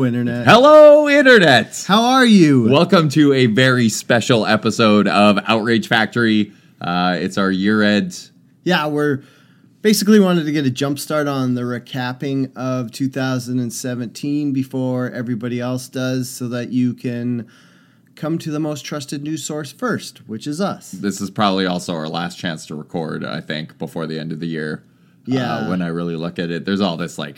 Hello, Internet. Hello, Internet! How are you? Welcome to a very special episode of Outrage Factory. Uh, it's our year end. yeah, we're basically wanted to get a jump start on the recapping of 2017 before everybody else does so that you can come to the most trusted news source first, which is us. This is probably also our last chance to record, I think, before the end of the year. Yeah. Uh, when I really look at it, there's all this like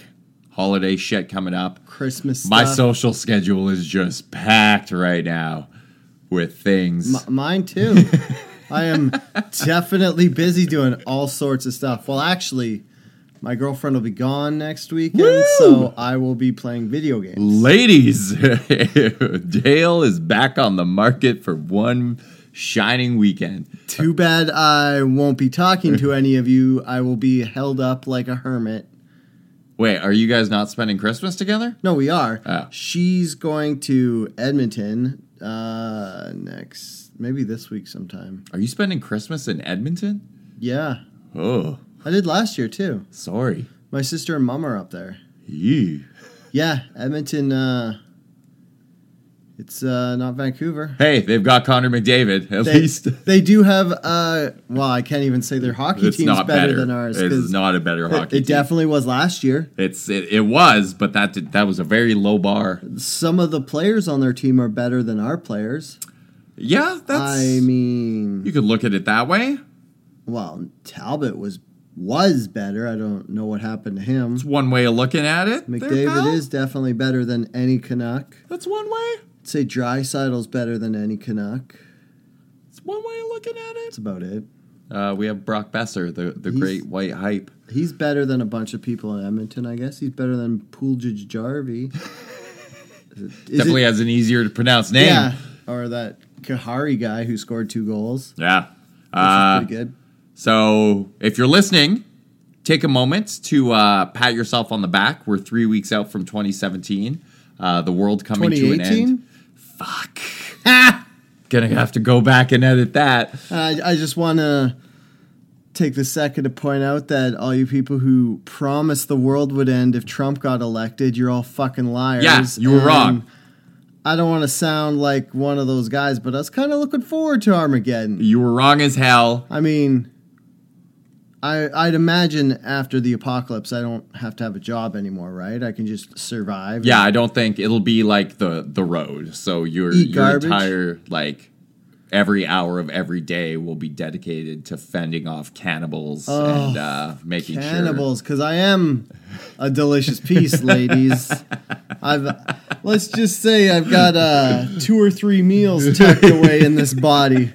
holiday shit coming up. Christmas My stuff. social schedule is just packed right now with things. M- mine too. I am definitely busy doing all sorts of stuff. Well, actually, my girlfriend will be gone next weekend, Woo! so I will be playing video games. Ladies, Dale is back on the market for one shining weekend. Too bad I won't be talking to any of you. I will be held up like a hermit. Wait, are you guys not spending Christmas together? No, we are. Oh. She's going to Edmonton uh, next, maybe this week sometime. Are you spending Christmas in Edmonton? Yeah, Oh, I did last year too. sorry. My sister and mom are up there. Yeah, Edmonton. Uh, it's uh, not Vancouver. Hey, they've got Connor McDavid. At They, least they do have. Uh, well, I can't even say their hockey it's team's better, better. than ours. It's not a better it, hockey. it team. definitely was last year. It's it, it was, but that did, that was a very low bar. Some of the players on their team are better than our players. Yeah, that's. I mean, you could look at it that way. well, Talbot was was better. I don't know what happened to him. It's one way of looking at it. McDavid pal. is definitely better than any Canuck. That's one way. I'd say Draisaitl's better than any Canuck. It's one way of looking at it. That's about it. Uh, we have Brock Boeser, the the He's- great white hype. He's better than a bunch of people in Edmonton, I guess. He's better than Poolage Jarvie. Is it- is Definitely it- has an easier to pronounce name. Yeah. Or that Kahari guy who scored two goals. Yeah. Which Uh, is pretty good. So, if you're listening, take a moment to uh, pat yourself on the back. We're three weeks out from 2017. Uh, the world coming to an end. Fuck. Gonna have to go back and edit that. I, I just want to take the second to point out that all you people who promised the world would end if Trump got elected, you're all fucking liars. Yeah, you were And wrong. I don't want to sound like one of those guys, but I was kind of looking forward to Armageddon. You were wrong as hell. I mean, I I'd imagine after the apocalypse, I don't have to have a job anymore, right? I can just survive. Yeah, I don't think it'll be like the the road. So your Eat your garbage? entire like every hour of every day will be dedicated to fending off cannibals Oh, and uh, making sure. cannibals, because I am a delicious piece, ladies. I've let's just say I've got uh, two or three meals tucked away in this body.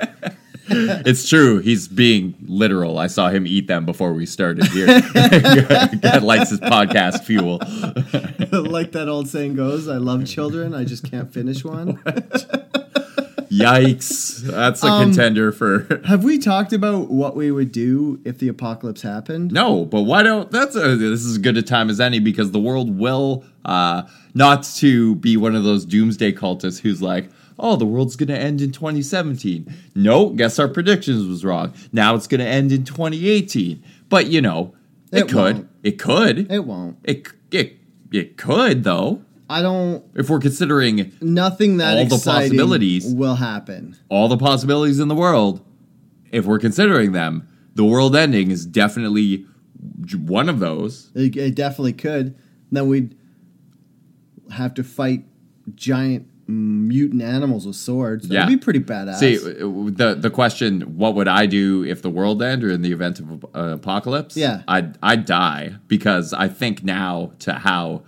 It's true. He's being literal. I saw him eat them before we started here. God likes his podcast fuel. like that old saying goes, I love children, I just can't finish one. Yikes. That's a Um, contender for. Have we talked about what we would do if the apocalypse happened? No, but why don't that's a this is as good a time as any because the world will uh not to be one of those doomsday cultists who's like, "Oh, the world's going to end in 2017." No, guess our predictions was wrong. Now it's going to end in 2018. But, you know, it, It could. won't. It could. It won't. It it it could though. I don't. If we're considering Nothing that All the possibilities. will happen. all the possibilities in the world, if we're considering them, the world ending is definitely one of those. It, it definitely could. Then we'd have to fight giant mutant animals with swords. That'd Yeah. be pretty badass. See, the the question, what would I do if the world ended or in the event of an apocalypse? Yeah. I'd, I'd die because I think now to how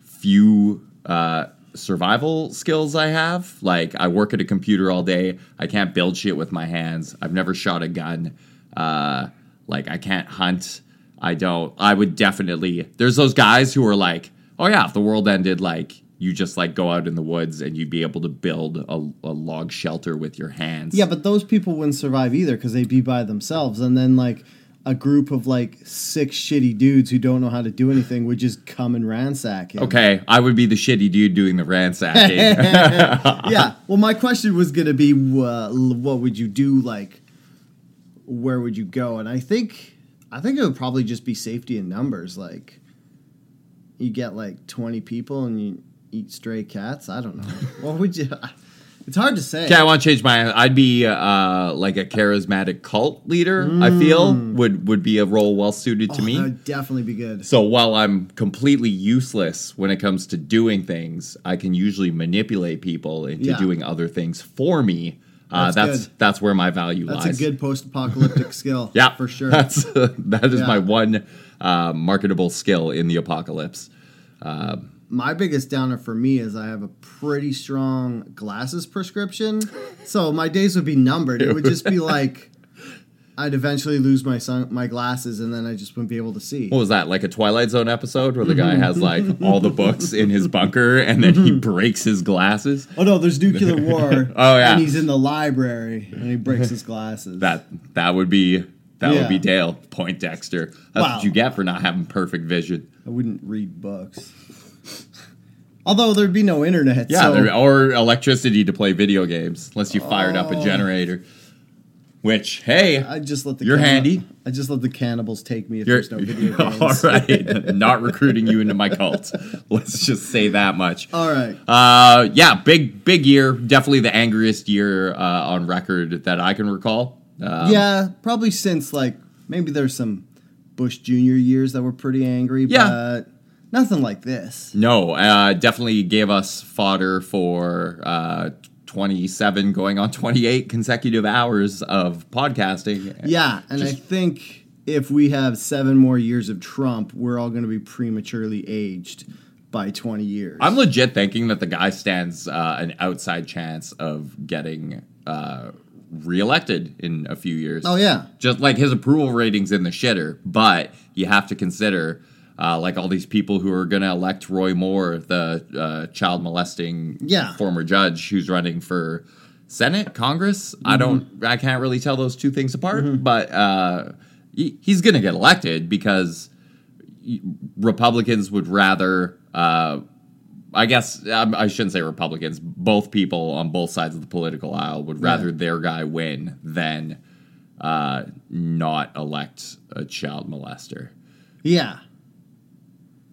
few uh, survival skills I have. Like, I work at a computer all day. I can't build shit with my hands. I've never shot a gun. Uh, like, I can't hunt. I don't. I would definitely. There's those guys who are like, oh, yeah, if the world ended, like, you just like go out in the woods and you'd be able to build a, a log shelter with your hands. yeah, but those people wouldn't survive either because they'd be by themselves. And then, like, a group of, like, six shitty dudes who don't know how to do anything would just come and ransack him. Okay, I would be the shitty dude doing the ransacking. yeah. Well, my question was going to be uh, what would you do? Like, where would you go? And I think, I think it would probably just be safety in numbers. Like, you get like 20 people and you eat stray cats. I don't know. what would you? It's hard to say. Okay, I want to change my. I'd be uh, like a charismatic cult leader. I feel would would be a role well suited to Oh, me. That would definitely be good. So while I'm completely useless when it comes to doing things, I can usually manipulate people into Yeah. doing other things for me. Uh, That's that's that's where my value That's lies. That's a good post-apocalyptic skill. yeah, for sure. That's that is Yeah. my one uh, marketable skill in the apocalypse. My biggest downer for me is I have a pretty strong glasses prescription, so my days would be numbered. It would just be like I'd eventually lose my sun, my glasses, and then I just wouldn't be able to see. What was that? Like a Twilight Zone episode where the guy has like all the books in his bunker and then he mm-hmm. breaks his glasses. Oh no, there's nuclear war. Oh, yeah. and he's in the library and he breaks his glasses. That that would be that Yeah. would be Dale Poindexter. That's Wow. what you get for not having perfect vision. I wouldn't read books. Although there'd be no internet. Yeah, so there, or electricity to play video games, unless you fired up a Oh. generator. Which, hey, I just let the You're handy. I just let the cannibals take me if you're there's no video games. all right. Not recruiting you into my cult. Let's just say that much. All right. Uh, yeah, big big year. Definitely the angriest year uh, on record that I can recall. Um, yeah, probably since like maybe there's some Bush Junior years that were pretty angry, Yeah. but nothing like this. No, uh, definitely gave us fodder for uh, 27 going on 28 consecutive hours of podcasting. Yeah, and I think if we have seven more years of Trump, we're all going to be prematurely aged by 20 years. I'm legit thinking that the guy stands uh, an outside chance of getting uh, reelected in a few years. oh yeah, Just like his approval ratings in the shitter, but you have to consider. Uh, like all these people who are going to elect Roy Moore, the uh, child molesting Yeah. former judge who's running for Senate, Congress. I don't, I can't really tell those two things apart, but uh, he, he's going to get elected because Republicans would rather, uh, I guess um, I shouldn't say Republicans, both people on both sides of the political aisle would rather Yeah. their guy win than uh, not elect a child molester. yeah,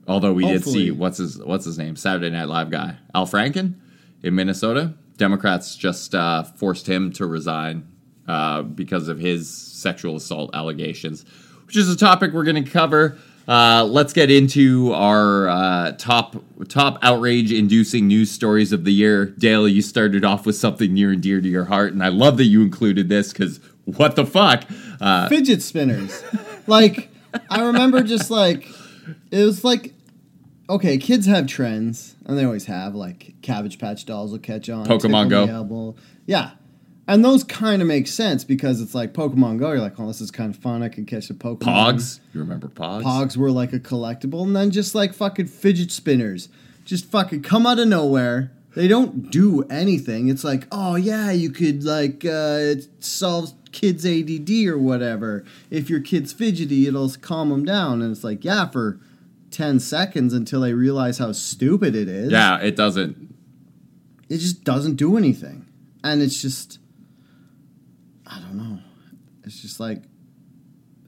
Although we did see what's his what's his name Saturday Night Live guy Al Franken in Minnesota. Democrats just uh, forced him to resign uh, because of his sexual assault allegations, which is a topic we're going to cover. Uh, let's get into our uh, top top outrage inducing news stories of the year. Dale, you started off with something near and dear to your heart, and I love that you included this because what the fuck? Uh, fidget spinners. like I remember, just like it was like. Okay, kids have trends, and they always have. Like Cabbage Patch Dolls will catch on. Pokemon Go. Elbow. Yeah, and those kind of make sense because it's like Pokemon Go. You're like, oh, this is kind of fun. I can catch a Pokemon. Pogs, you remember Pogs? Pogs were like a collectible, and then just like fucking fidget spinners, just fucking come out of nowhere. They don't do anything. It's like, oh yeah, you could like uh, solve kids' ADD or whatever. If your kid's fidgety, it'll calm them down. And it's like, yeah, for ten seconds until they realize how stupid it is. Yeah, it doesn't it just doesn't do anything, and it's just, I don't know. It's just like,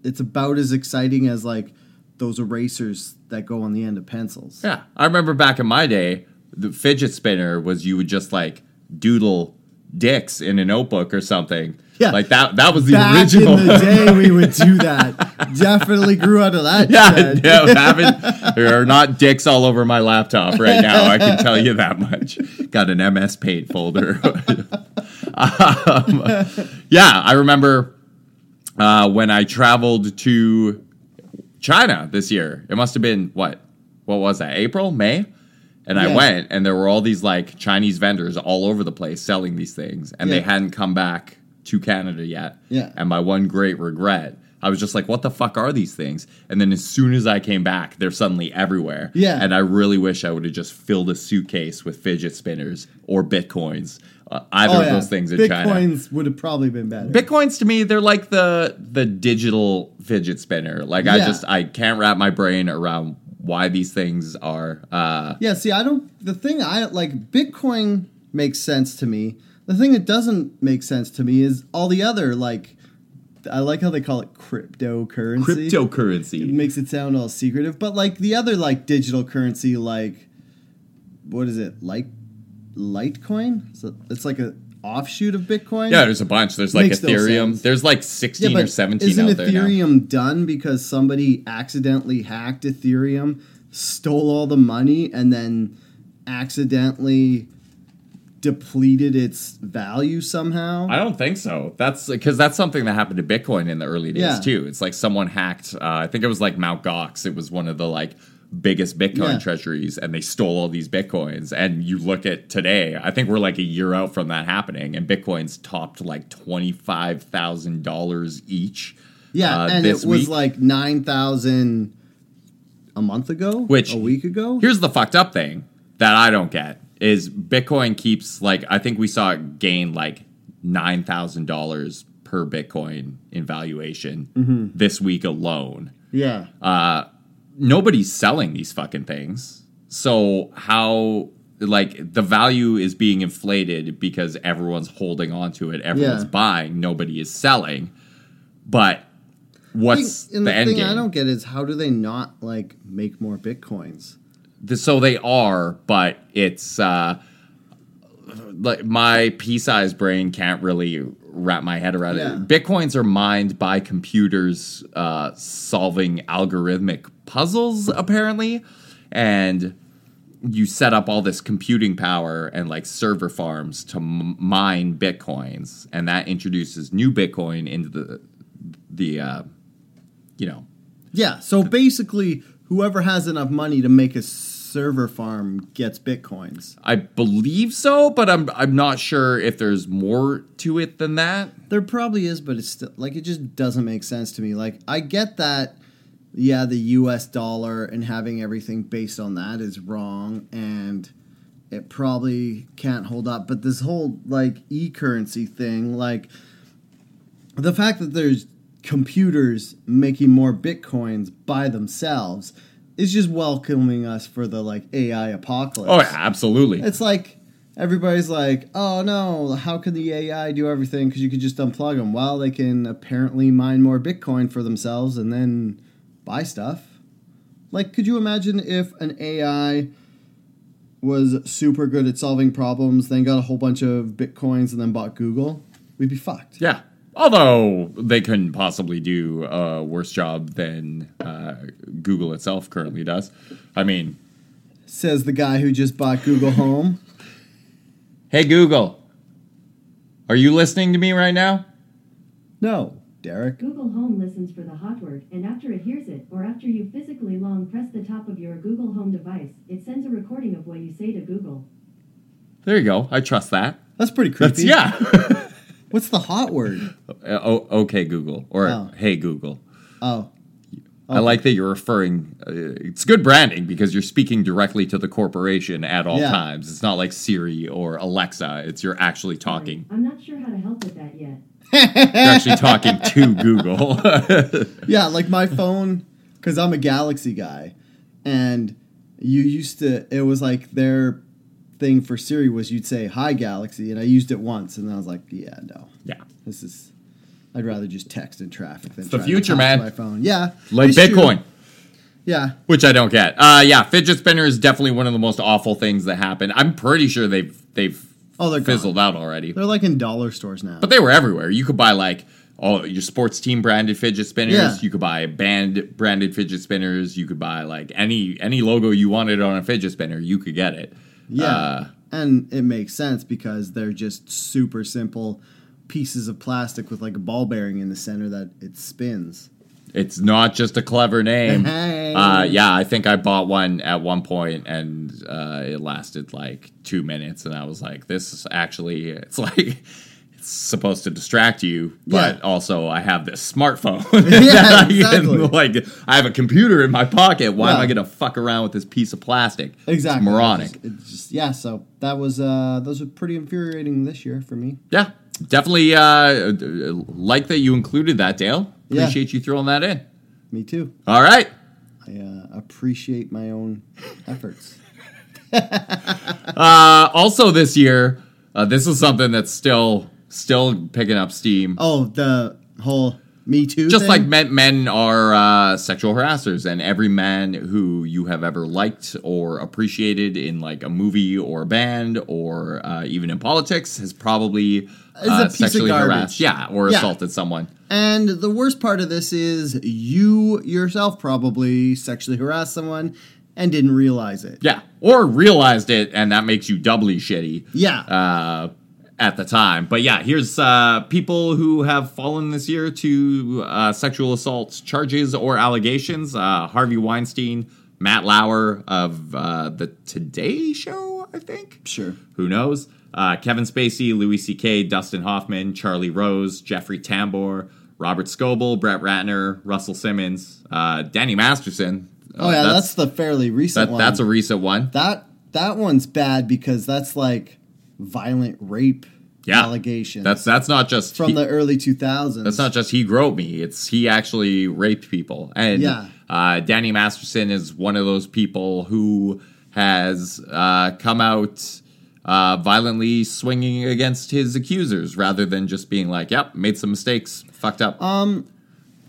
it's about as exciting as like those erasers that go on the end of pencils. Yeah, I remember back in my day, the fidget spinner was you would just like doodle dicks in a notebook or something. Yeah. like that. That was the Back original. in the day, we would do that. Definitely grew out of that. yeah, trend. yeah, having there are not dicks all over my laptop right now. I can tell you that much. Got an MS Paint folder. um, yeah, I remember uh, when I traveled to China this year. It must have been what? What was that? April, May? And I went, and there were all these like Chinese vendors all over the place selling these things, and they hadn't come back to Canada yet. Yeah. And my one great regret, I was just like, "What the fuck are these things?" And then as soon as I came back, they're suddenly everywhere. Yeah. And I really wish I would have just filled a suitcase with fidget spinners or bitcoins. Uh, either Oh, of yeah. those things in China. Bitcoins would have probably been better. Bitcoins to me, they're like the the digital fidget spinner. Like I just I can't wrap my brain around why these things are. Uh, Yeah, see, I don't. The thing I like, Bitcoin makes sense to me. The thing that doesn't make sense to me is all the other like. I like how they call it cryptocurrency. It cryptocurrency. makes it sound all secretive, but like the other like digital currency, like what is it? like? Litecoin? So it's like a offshoot of Bitcoin. Yeah, there's a bunch. There's like Makes Ethereum. there's like 16 or 17 isn't out there now. Ethereum done because somebody accidentally hacked Ethereum, stole all the money, and then accidentally depleted its value somehow? I don't think so. That's because that's something that happened to Bitcoin in the early days Yeah. too. It's like someone hacked. Uh, I think it was like Mt. Gox. It was one of the like biggest Bitcoin Yeah. treasuries, and they stole all these bitcoins. And you look at today. I think we're like a year out from that happening, and Bitcoin's topped like twenty five thousand dollars each. yeah, uh, and it was week. like nine thousand a month ago, Which- a week ago. Here's the fucked up thing that I don't get is Bitcoin keeps like I think we saw it gain like nine thousand dollars per Bitcoin in valuation Mm-hmm. this week alone. yeah, Uh, nobody's selling these fucking things. So how like the value is being inflated because everyone's holding on to it, everyone's Yeah. buying, nobody is selling. But what's Thing- the, the, end thing game? I don't get is how do they not like make more bitcoins? The- so they are, but it's uh like my pea-sized brain can't really wrap my head around Yeah. it. Bitcoins are mined by computers uh, solving algorithmic puzzles, apparently, and you set up all this computing power and like server farms to m- mine bitcoins, and that introduces new Bitcoin into the the uh, you know Yeah, so basically, whoever has enough money to make a server farm gets bitcoins. I believe so, but I'm I'm not sure if there's more to it than that. There probably is, but it's still like it just doesn't make sense to me. Like I get that, yeah, the U.S. dollar and having everything based on that is wrong, and it probably can't hold up. But this whole like e-currency thing, like the fact that there's computers making more bitcoins by themselves is just welcoming us for the like AI apocalypse. Oh, yeah, absolutely. It's like everybody's like, "Oh no, how can the AI do everything? Because you could just unplug them." Well, they can apparently mine more Bitcoin for themselves and then buy stuff. Like, could you imagine if an AI was super good at solving problems, then got a whole bunch of bitcoins, and then bought Google? We'd be fucked. Yeah. Although they couldn't possibly do a worse job than uh, Google itself currently does. I mean, Says the guy who just bought Google Home. hey Google, are you listening to me right now? No, Derek. Google Home listens for the hot word, and after it hears it, or after you physically long press the top of your Google Home device, it sends a recording of what you say to Google. There you go. I trust that. That's pretty creepy. That's yeah. What's the hot word? Uh, oh, okay, Google, or Oh. hey Google. Oh, I like that you're referring. Uh, it's good branding because you're speaking directly to the corporation at all Yeah. times. It's not like Siri or Alexa. It's you're actually talking. I'm not sure how to help with that yet. You're actually talking to Google. Yeah, like my phone, because I'm a Galaxy guy, and you used to. It was like their thing for Siri was you'd say "Hi Galaxy," and I used it once, and I was like, "Yeah, no, yeah, this is." I'd rather just text in traffic than the future, to man. My phone, yeah, like it's true. Bitcoin, Yeah, which I don't get. Uh, yeah, fidget spinner is definitely one of the most awful things that happened. I'm pretty sure they've they've Oh, they're fizzled out already. they're like in dollar stores now. But they were everywhere. You could buy like all your sports team branded fidget spinners. Yeah. You could buy band branded fidget spinners. You could buy like any any logo you wanted on a fidget spinner. You could get it. Yeah, Uh, and it makes sense because they're just super simple pieces of plastic with like a ball bearing in the center that it spins. it's not just a clever name. Hey. Uh, yeah, I think I bought one at one point and uh, it lasted like two minutes, and I was like, "This is actually it's like." Supposed to distract you, but Yeah. also I have this smartphone. Yeah, that I can, exactly. like I have a computer in my pocket. Why am I gonna fuck around with this piece of plastic? Exactly. It's moronic. It's just, it's just- yeah. So that was uh those were pretty infuriating this year for me. Yeah, definitely uh, like that you included that, Dale. Yeah. Appreciate you throwing that in. Me too. All right. I uh, appreciate my own efforts. Uh, also, this year, uh, this is something that's still still picking up steam. Oh, the whole Me Too. just thing? like men, men are uh, sexual harassers, and every man who you have ever liked or appreciated in like a movie or a band or uh, even in politics has probably uh, sexually harassed, yeah, or Yeah. assaulted someone. And the worst part of this is you yourself probably sexually harassed someone and didn't realize it. Yeah, or realized it, and that makes you doubly shitty. Yeah. uh, at the time. But yeah, here's uh, people who have fallen this year to uh, sexual assault charges or allegations. Uh, Harvey Weinstein, Matt Lauer of uh, the Today Show, I think. Sure. Who knows? Uh, Kevin Spacey, Louis C.K., Dustin Hoffman, Charlie Rose, Jeffrey Tambor, Robert Scoble, Brett Ratner, Russell Simmons, uh, Danny Masterson. Oh yeah, that's, the fairly recent that, one. that's a recent one. that that one's bad because that's like violent rape Yeah, allegations. That's that's not just from he- the early 2000s. That's not just he groped me; it's he actually raped people. And Yeah. uh, Danny Masterson is one of those people who has uh, come out uh, violently swinging against his accusers, rather than just being like, "Yep, made some mistakes, fucked up." Um,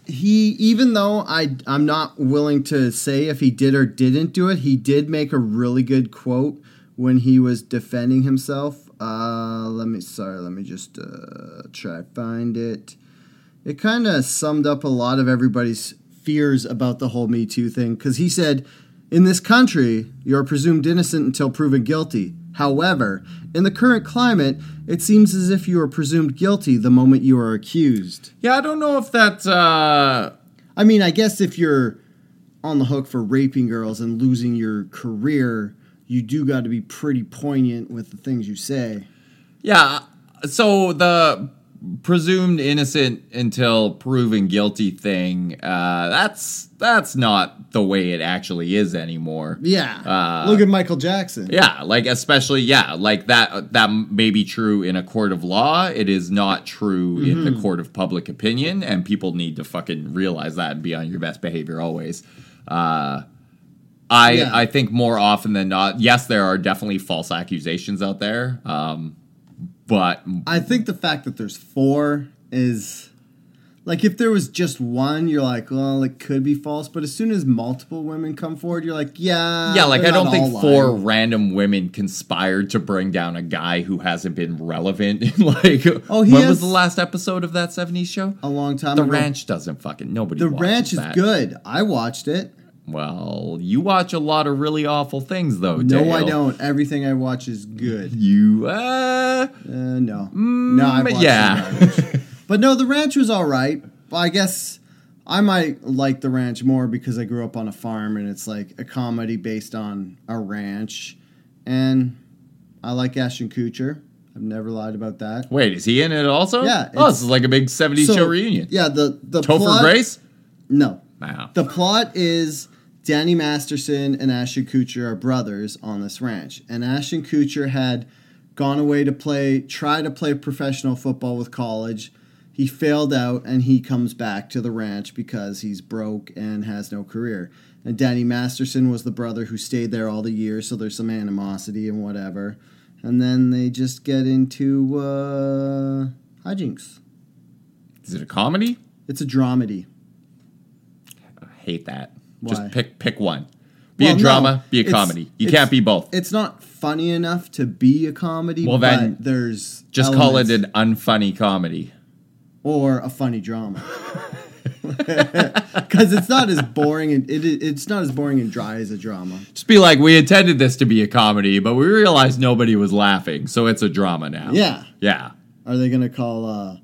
he even though I I'm not willing to say if he did or didn't do it, he did make a really good quote when he was defending himself. Uh, let me sorry, let me just uh, try find it. It kind of summed up a lot of everybody's fears about the whole Me Too thing because he said, "In this country, you are presumed innocent until proven guilty." However, in the current climate, it seems as if you are presumed guilty the moment you are accused. yeah, I don't know if that. Uh, I mean, I guess if you're on the hook for raping girls and losing your career, you do got to be pretty poignant with the things you say. Yeah. So the presumed innocent until proven guilty thing, uh, that's that's not the way it actually is anymore. Yeah. Uh, Look at Michael Jackson. Yeah, like especially yeah, like that that may be true in a court of law. It is not true in Mm-hmm. the court of public opinion, and people need to fucking realize that and be on your best behavior always. Uh, I Yeah. I think more often than not, yes, there are definitely false accusations out there. Um, but I think the fact that there's four is like if there was just one, you're like, well, it could be false. But as soon as multiple women come forward, you're like, yeah, yeah, like I don't think four lying. random women conspired to bring down a guy who hasn't been relevant. in like, Oh, he when was the last episode of that '70s show? a long time The ago. Ranch doesn't fucking nobody. The ranch is that. good. I watched it. Well, you watch a lot of really awful things, though. No, Dale. I don't. Everything I watch is good. You, uh, Uh, no, no, I watched Mm, yeah. but no, the ranch was all right. I guess I might like the ranch more because I grew up on a farm and it's like a comedy based on a ranch, and I like Ashton Kutcher. I've never lied about that. Wait, is he in it also? Yeah, Oh, this is like a big '70s So, show reunion. Yeah, the the Topher plot, Grace. No, Wow. the plot is Danny Masterson and Ashton Kutcher are brothers on this ranch, and Ashton Kutcher had gone away to play, try to play professional football with college. He failed out, and he comes back to the ranch because he's broke and has no career. And Danny Masterson was the brother who stayed there all the years, so there's some animosity and whatever. And then they just get into uh, hijinks. Is it a comedy? It's a dramedy. I hate that. Why? Just pick pick one. Be Well, a no, drama. be a it's- comedy. You it's- can't be both. It's not funny enough to be a comedy. Well, then, there's Just call it elements- an unfunny comedy. or a funny drama because it's not as boring and it, it- it's not as boring and dry as a drama. Just be like, we intended this to be a comedy, but we realized nobody was laughing, so it's a drama now. Yeah, Yeah. are they gonna call uh,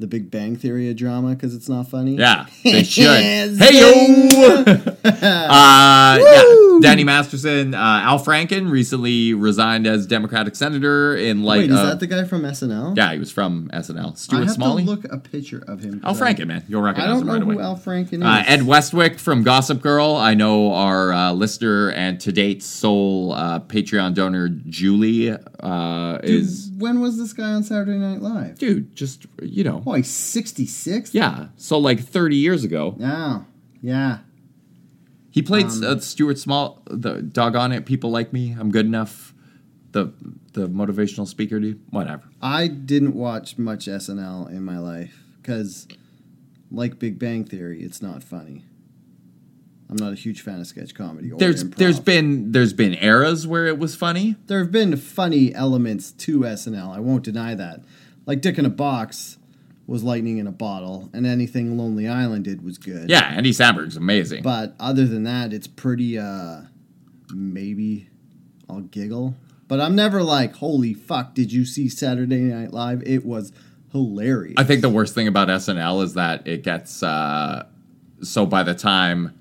the Big Bang Theory a drama because it's not funny? Yeah, they should. Hey yo! uh, yeah! Danny Masterson, uh, Al Franken recently resigned as Democratic senator in like. Wait, is uh, that the guy from SNL? yeah, he was from SNL. I Stuart have Smalley. to look a picture of him. Al Franken, man, you'll recognize I don't him know right who away. Al Franken is. Uh, Ed Westwick from Gossip Girl. I know our uh, listener and to date sole uh, Patreon donor Julie uh, Dude, is when was this guy on Saturday Night Live? dude. Just you know, Oh, sixty six. yeah. So like thirty years ago, Yeah. Yeah. He played Um, uh, Stuart Smalley. The doggone it, people like me. I'm good enough. The the motivational speaker dude. Whatever. I didn't watch much SNL in my life because like Big Bang Theory, it's not funny. I'm not a huge fan of sketch comedy. Or There's improv. there's been there's been eras where it was funny. there have been funny elements to SNL. I won't deny that. Like Dick in a Box was lightning in a bottle, and anything Lonely Island did was good. Yeah, Andy Samberg's amazing. But other than that, it's pretty. uh Maybe I'll giggle, but I'm never like, "Holy fuck! Did you see Saturday Night Live? It was hilarious." I think the worst thing about SNL is that it gets uh, so by the time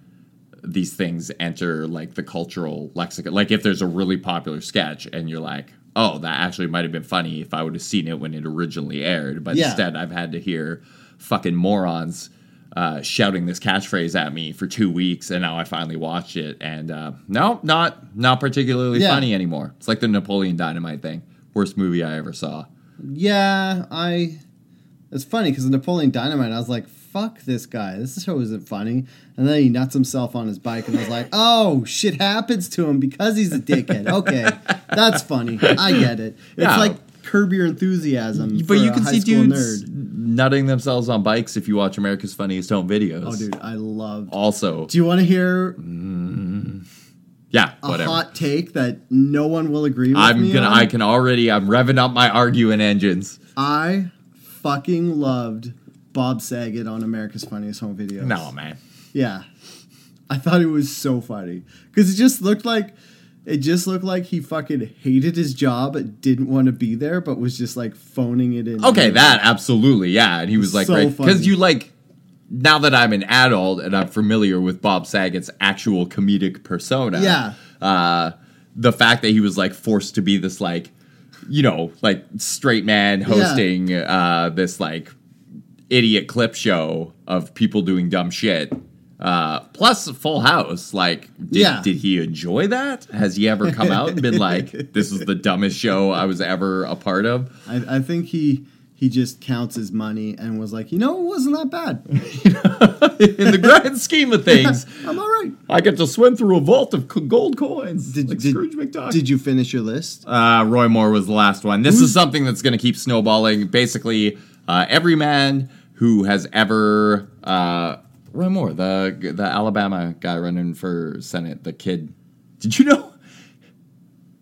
these things enter like the cultural lexicon, like if there's a really popular sketch and you're like, oh, that actually might have been funny if I would have seen it when it originally aired, but Yeah. instead I've had to hear fucking morons. Uh, shouting this catchphrase at me for two weeks, and now I finally watched it, and uh, no, not not particularly Yeah. funny anymore. It's like the Napoleon Dynamite thing, worst movie I ever saw. Yeah, I. It's funny because Napoleon Dynamite, I was like, "Fuck this guy! This show isn't funny." And then he nuts himself on his bike, and I was like, "Oh, shit happens to him because he's a dickhead." Okay, that's funny. I get it. It's Yeah. like Curb Your Enthusiasm, But you can see dudes nerd. nutting themselves on bikes if you watch America's Funniest Home Videos. Oh, dude, I love. Also, Do you want to hear mm. yeah, a whatever. hot take that no one will agree with I'm me gonna. on? I can already. I'm revving up my arguing engines. I fucking loved Bob Saget on America's Funniest Home Videos. No, man. Yeah. I thought it was so funny because it just looked like it just looked like he fucking hated his job, didn't want to be there, but was just like phoning it in. Okay, that absolutely, yeah. And he was like, So right, because you like. Now that I'm an adult and I'm familiar with Bob Saget's actual comedic persona, Yeah. uh, the fact that he was like forced to be this like, you know, like straight man hosting uh, this like idiot clip show of people doing dumb shit. Uh, plus Full House, like, did, Yeah. did he enjoy that? Has he ever come out and been like, "This is the dumbest show I was ever a part of"? I, I think he he just counts his money and was like, you know, it wasn't that bad. In the grand scheme of things, I'm all right. I get to swim through a vault of gold coins, Did, like did, Scrooge McDuck. did you finish your list? Uh, Roy Moore was the last one. This is something that's going to keep snowballing. Basically, uh, every man who has ever uh, Roy Moore, the the Alabama guy running for Senate, the kid. Did you know?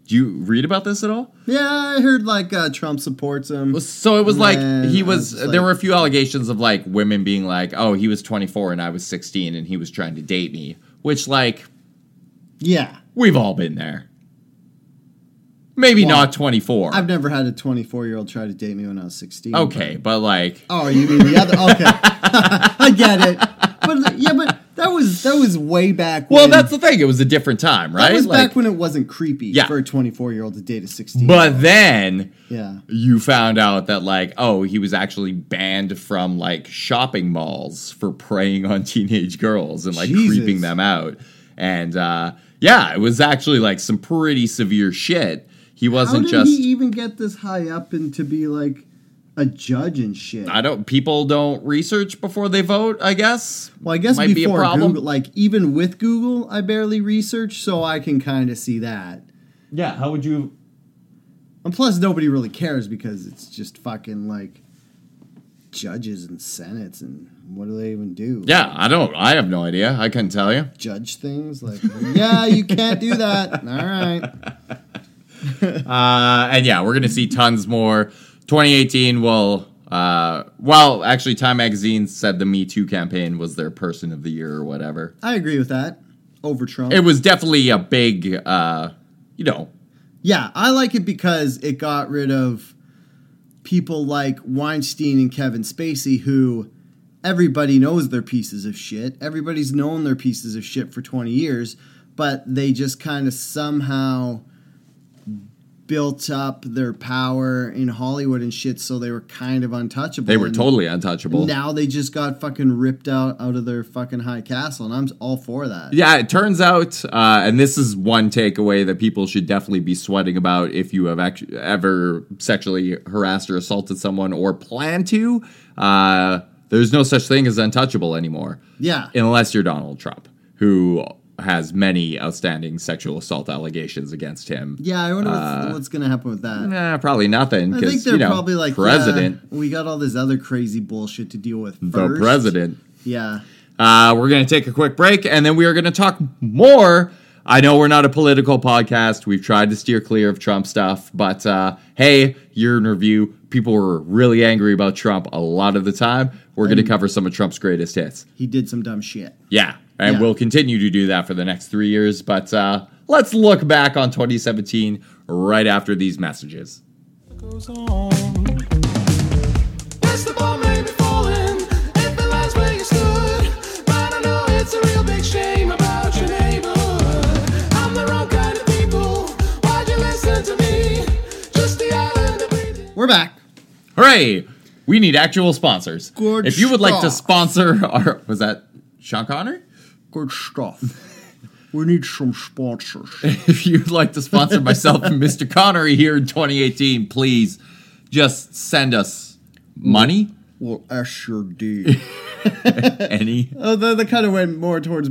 Did you read about this at all? Yeah, I heard like uh, Trump supports him. So it was like he was. was like- there were a few allegations of like women being like, "Oh, he was 24 and I was 16 and he was trying to date me," which like Yeah, we've all been there. Maybe Well, not 24. I've never had a 24 year old try to date me when I was 16. okay, but like Oh, you mean the other? Okay, I get it. But yeah, but that was that was way back. When Well, that's the thing. It was a different time, right? that was Like, back when it wasn't creepy Yeah. for a 24 year old to date a 16. but then yeah, you found out that like, oh, he was actually banned from like shopping malls for preying on teenage girls and like Jesus. creeping them out. And uh yeah, it was actually like some pretty severe shit. He how wasn't did just he even get this high up and to be like a judge and shit? I don't people don't research before they vote, I guess. well, I guess might be a before problem. Google, like even with Google, I barely research, so I can kind of see that. Yeah, how would you And plus, nobody really cares because it's just fucking like judges and senates and what do they even do? Yeah, I don't I have no idea. I couldn't tell you. Judge things like, yeah, you can't do that. All right. Uh, and yeah, we're gonna see tons more. 2018 will. Uh, well, actually, Time Magazine said the Me Too campaign was their Person of the Year or whatever. I agree with that. Over Trump. It was definitely a big, uh, you know, yeah, I like it because it got rid of people like Weinstein and Kevin Spacey, who everybody knows they're pieces of shit. Everybody's known they're pieces of shit for 20 years, but they just kind of somehow built up their power in Hollywood and shit, so they were kind of untouchable. they were And totally untouchable. Now they just got fucking ripped out out of their fucking high castle, and I'm all for that. Yeah, it turns out, uh, and this is one takeaway that people should definitely be sweating about if you have actually ever sexually harassed or assaulted someone or plan to. Uh, there's no such thing as untouchable anymore. Yeah. unless you're Donald Trump, who has many outstanding sexual assault allegations against him. Yeah, I wonder Uh, what's, what's going to happen with that. Nah, probably nothing. I think they're you know, probably like president, "Yeah, we got all this other crazy bullshit to deal with. the president. Yeah. Uh, we're going to take a quick break and then we are going to talk more. I know we're not a political podcast. We've tried to steer clear of Trump stuff, but uh, hey, year in review. People were really angry about Trump a lot of the time. We're going to cover some of Trump's greatest hits. He did some dumb shit. Yeah, and Yeah. we'll continue to do that for the next three years. But uh, let's look back on 2017 right after these messages. goes on. Yes, the ball We're back. Hooray! We need actual sponsors. Good if you would like to stuff. sponsor our, was that Sean Connery? Good stuff. we need some sponsors. if you'd like to sponsor myself and Mr. Connery here in 2018, please just send us money. Well, S your D. Any. oh, the, the kind of went more towards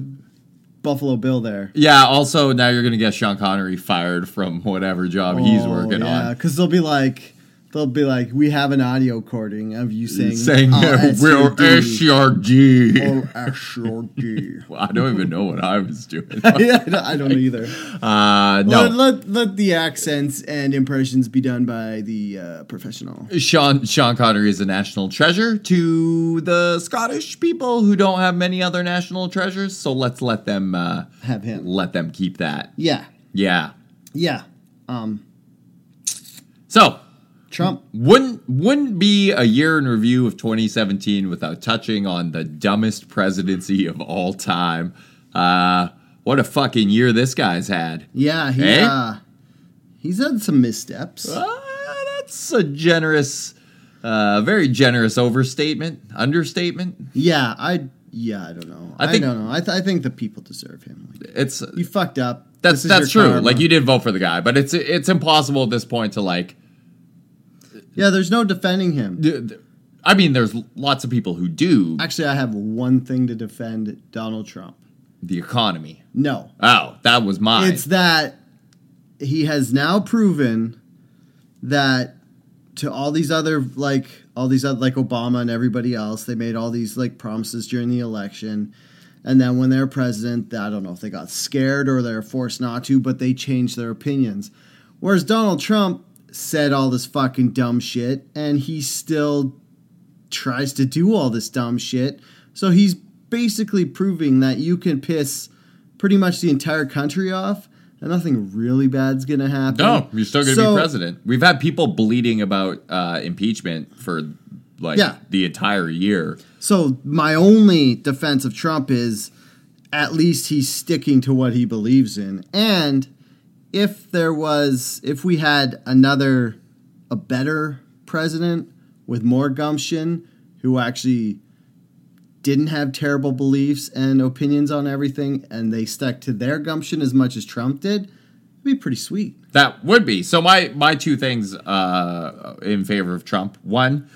Buffalo Bill there. Yeah, also now you're gonna get Sean Connery fired from whatever job he's oh, working on. Because they'll be like, they'll be like, we have an audio recording of you saying, Saying "Oh, we're SRD." SRD. Oh, SRD. Well, I don't even know what I was doing. yeah, I don't, I don't either. Uh, no, Let, let, let the accents and impressions be done by the uh, professional. Sean Sean Connery is a national treasure to the Scottish people who don't have many other national treasures. So let's let them uh, Have him. let them keep that. Yeah, Yeah. yeah. Um, So Trump. wouldn't wouldn't be a year in review of 2017 without touching on the dumbest presidency of all time. Uh, what a fucking year this guy's had. Yeah, he, Eh? uh, he's had some missteps. Uh, that's a generous, uh, very generous overstatement, understatement. Yeah, I. Yeah, I don't know. I I, think- don't know. I, th- I think the people deserve him. Like, It's you fucked up. that's that's true. karma. Like you did vote for the guy, but it's it's impossible at this point to like. Yeah, there's no defending him. I mean, there's lots of people who do Actually, I have one thing to defend Donald Trump. the economy. No, Oh, that was mine. it's that he has now proven that to all these other like all these other like Obama and everybody else, they made all these like promises during the election. And then when they're president, I don't know if they got scared or they're forced not to, but they changed their opinions. Whereas Donald Trump said all this fucking dumb shit and he still tries to do all this dumb shit. So he's basically proving that you can piss pretty much the entire country off and nothing really bad's gonna happen. no, you're still going to So- be president. We've had people bleeding about uh, impeachment for like Yeah. the entire year. So my only defense of Trump is at least he's sticking to what he believes in. And if there was if we had another a better president with more gumption who actually didn't have terrible beliefs and opinions on everything and they stuck to their gumption as much as Trump did, it'd be pretty sweet. That would be so. My my two things uh, in favor of Trump. One,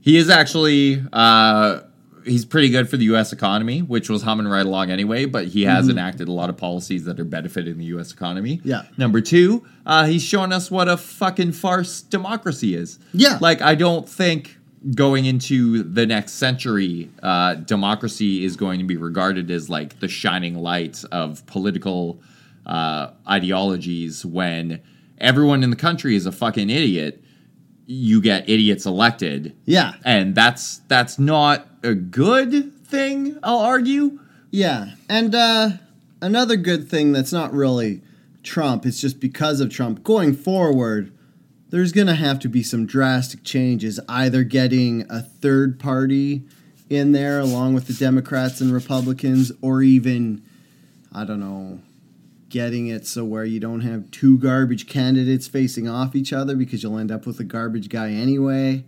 he is actually uh, he's pretty good for the U.S. economy, which was humming right along anyway. But he has enacted a lot of policies that are benefiting the U.S. economy. Yeah. Number two, uh, he's shown us what a fucking farce democracy is. Yeah. Like I don't think going into the next century, uh, democracy is going to be regarded as like the shining light of political uh, ideologies when everyone in the country is a fucking idiot. You get idiots elected, Yeah. and that's that's not a good thing. I'll argue. Yeah, and uh, another good thing that's not really Trump, it's just because of Trump. Going forward, there's going to have to be some drastic changes, either getting a third party in there along with the Democrats and Republicans, or even, I don't know, getting it so where you don't have two garbage candidates facing off each other because you'll end up with a garbage guy anyway,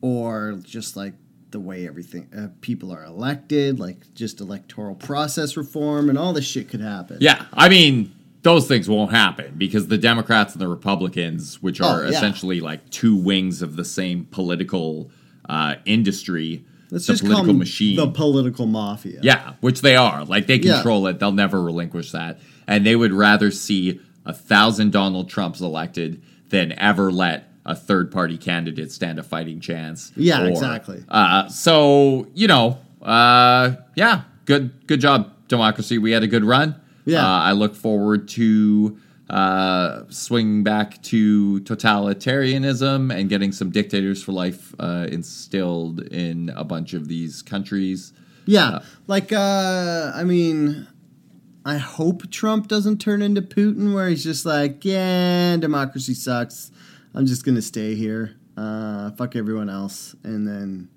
or just like the way everything uh, people are elected, like just electoral process reform and all this shit could happen. Yeah, I mean, those things won't happen because the Democrats and the Republicans, which are Oh, yeah. essentially like two wings of the same political uh, industry, Let's the political machine. the political mafia. Yeah, which they are. Like they Yeah. control it. They'll never relinquish that. And they would rather see a thousand Donald Trumps elected than ever let a third party candidate stand a fighting chance. Yeah, exactly. Uh, so you know, uh, yeah, good good job, democracy. We had a good run. Yeah. uh, I look forward to uh, swinging back to totalitarianism and getting some dictators for life uh, instilled in a bunch of these countries. Yeah, like uh, I mean, I hope Trump doesn't turn into Putin, where he's just like, yeah, democracy sucks. I'm just gonna stay here. Uh, fuck everyone else, and then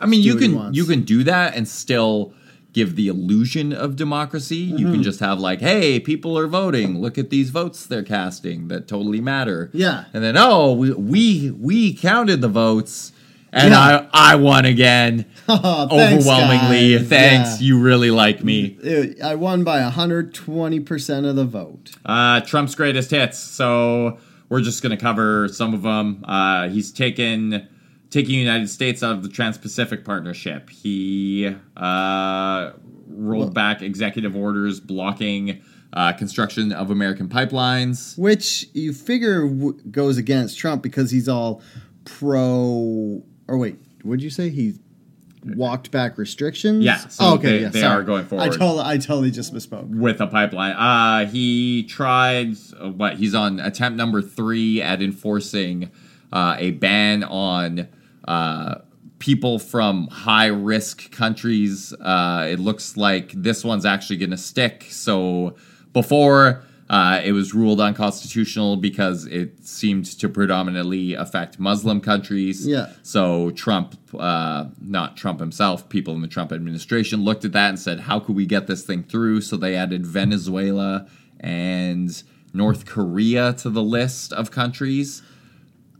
I mean, you can you can do that and still give the illusion of democracy. You Mm-hmm. can just have like, hey, people are voting. Look at these votes they're casting that totally matter. Yeah. And then oh, we we, we counted the votes and Yeah. I I won again Oh, thanks, overwhelmingly. guys. Thanks, Yeah. you really like me. I won by 120 percent of the vote. Uh, Trump's greatest hits. So we're just going to cover some of them. Uh, he's taken taking the United States out of the Trans-Pacific Partnership. He uh, rolled back executive orders blocking uh, construction of American pipelines. which you figure w- goes against Trump because he's all pro. Or wait, what'd you say? He walked back restrictions. Yeah, so Oh, okay, they- yeah, they are going I forward. totally, I totally just misspoke. with a pipeline. Uh, he tried uh, what? He's on attempt number three at enforcing uh, a ban on uh, people from high risk countries. Uh, it looks like this one's actually going to stick. So before. Uh, it was ruled unconstitutional because it seemed to predominantly affect Muslim countries. Yeah. So Trump, uh, not Trump himself, people in the Trump administration looked at that and said, "How could we get this thing through?" So they added Venezuela and North Korea to the list of countries.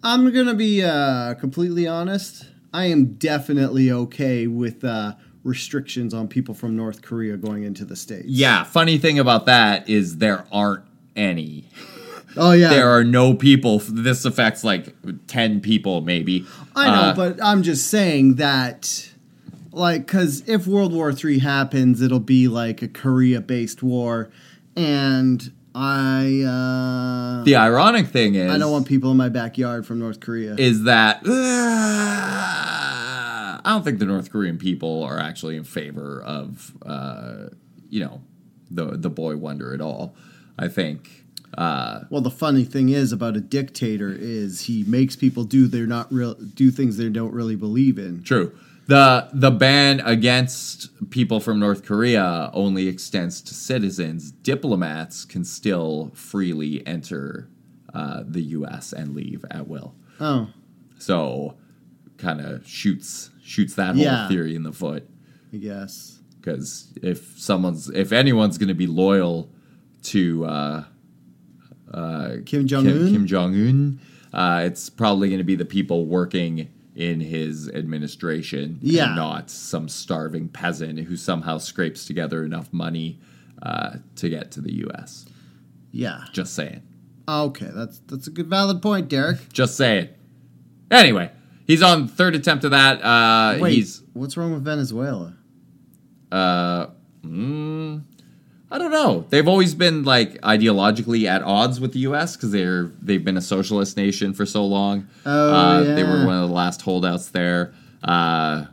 I'm gonna be uh, completely honest. I am definitely okay with uh, restrictions on people from North Korea going into the states. Yeah. Funny thing about that is there aren't any. Oh yeah. There are no people. This affects like ten people, maybe. I know, Uh, but I'm just saying that, like, because if World War III happens, it'll be like a Korea-based war, and I, uh, the ironic thing is, I don't want people in my backyard from North Korea. is that I don't think the North Korean people are actually in favor of uh, you know the the boy wonder at all. I think uh, well, the funny thing is about a dictator is he makes people do they're not real do things they don't really believe in. true. The the ban against people from North Korea only extends to citizens. Diplomats can still freely enter uh, the U.S. and leave at will. Oh, So, kind of shoots shoots that whole Yeah. theory in the foot. I guess. because if someone's if anyone's going to be loyal to uh, uh, Kim Jong Un. Kim, Jong Un, uh, it's probably going to be the people working in his administration, Yeah. and not some starving peasant who somehow scrapes together enough money uh, to get to the U.S. yeah. Just saying, Okay, that's that's a good valid point, Derek. just saying. Anyway, he's on third attempt of that. Uh, Wait, he's what's wrong with Venezuela? Uh, mm, I don't know. They've always been like ideologically at odds with the U.S. because they're they've been a socialist nation for so long. Oh, uh, They were one of the last holdouts there. Uh,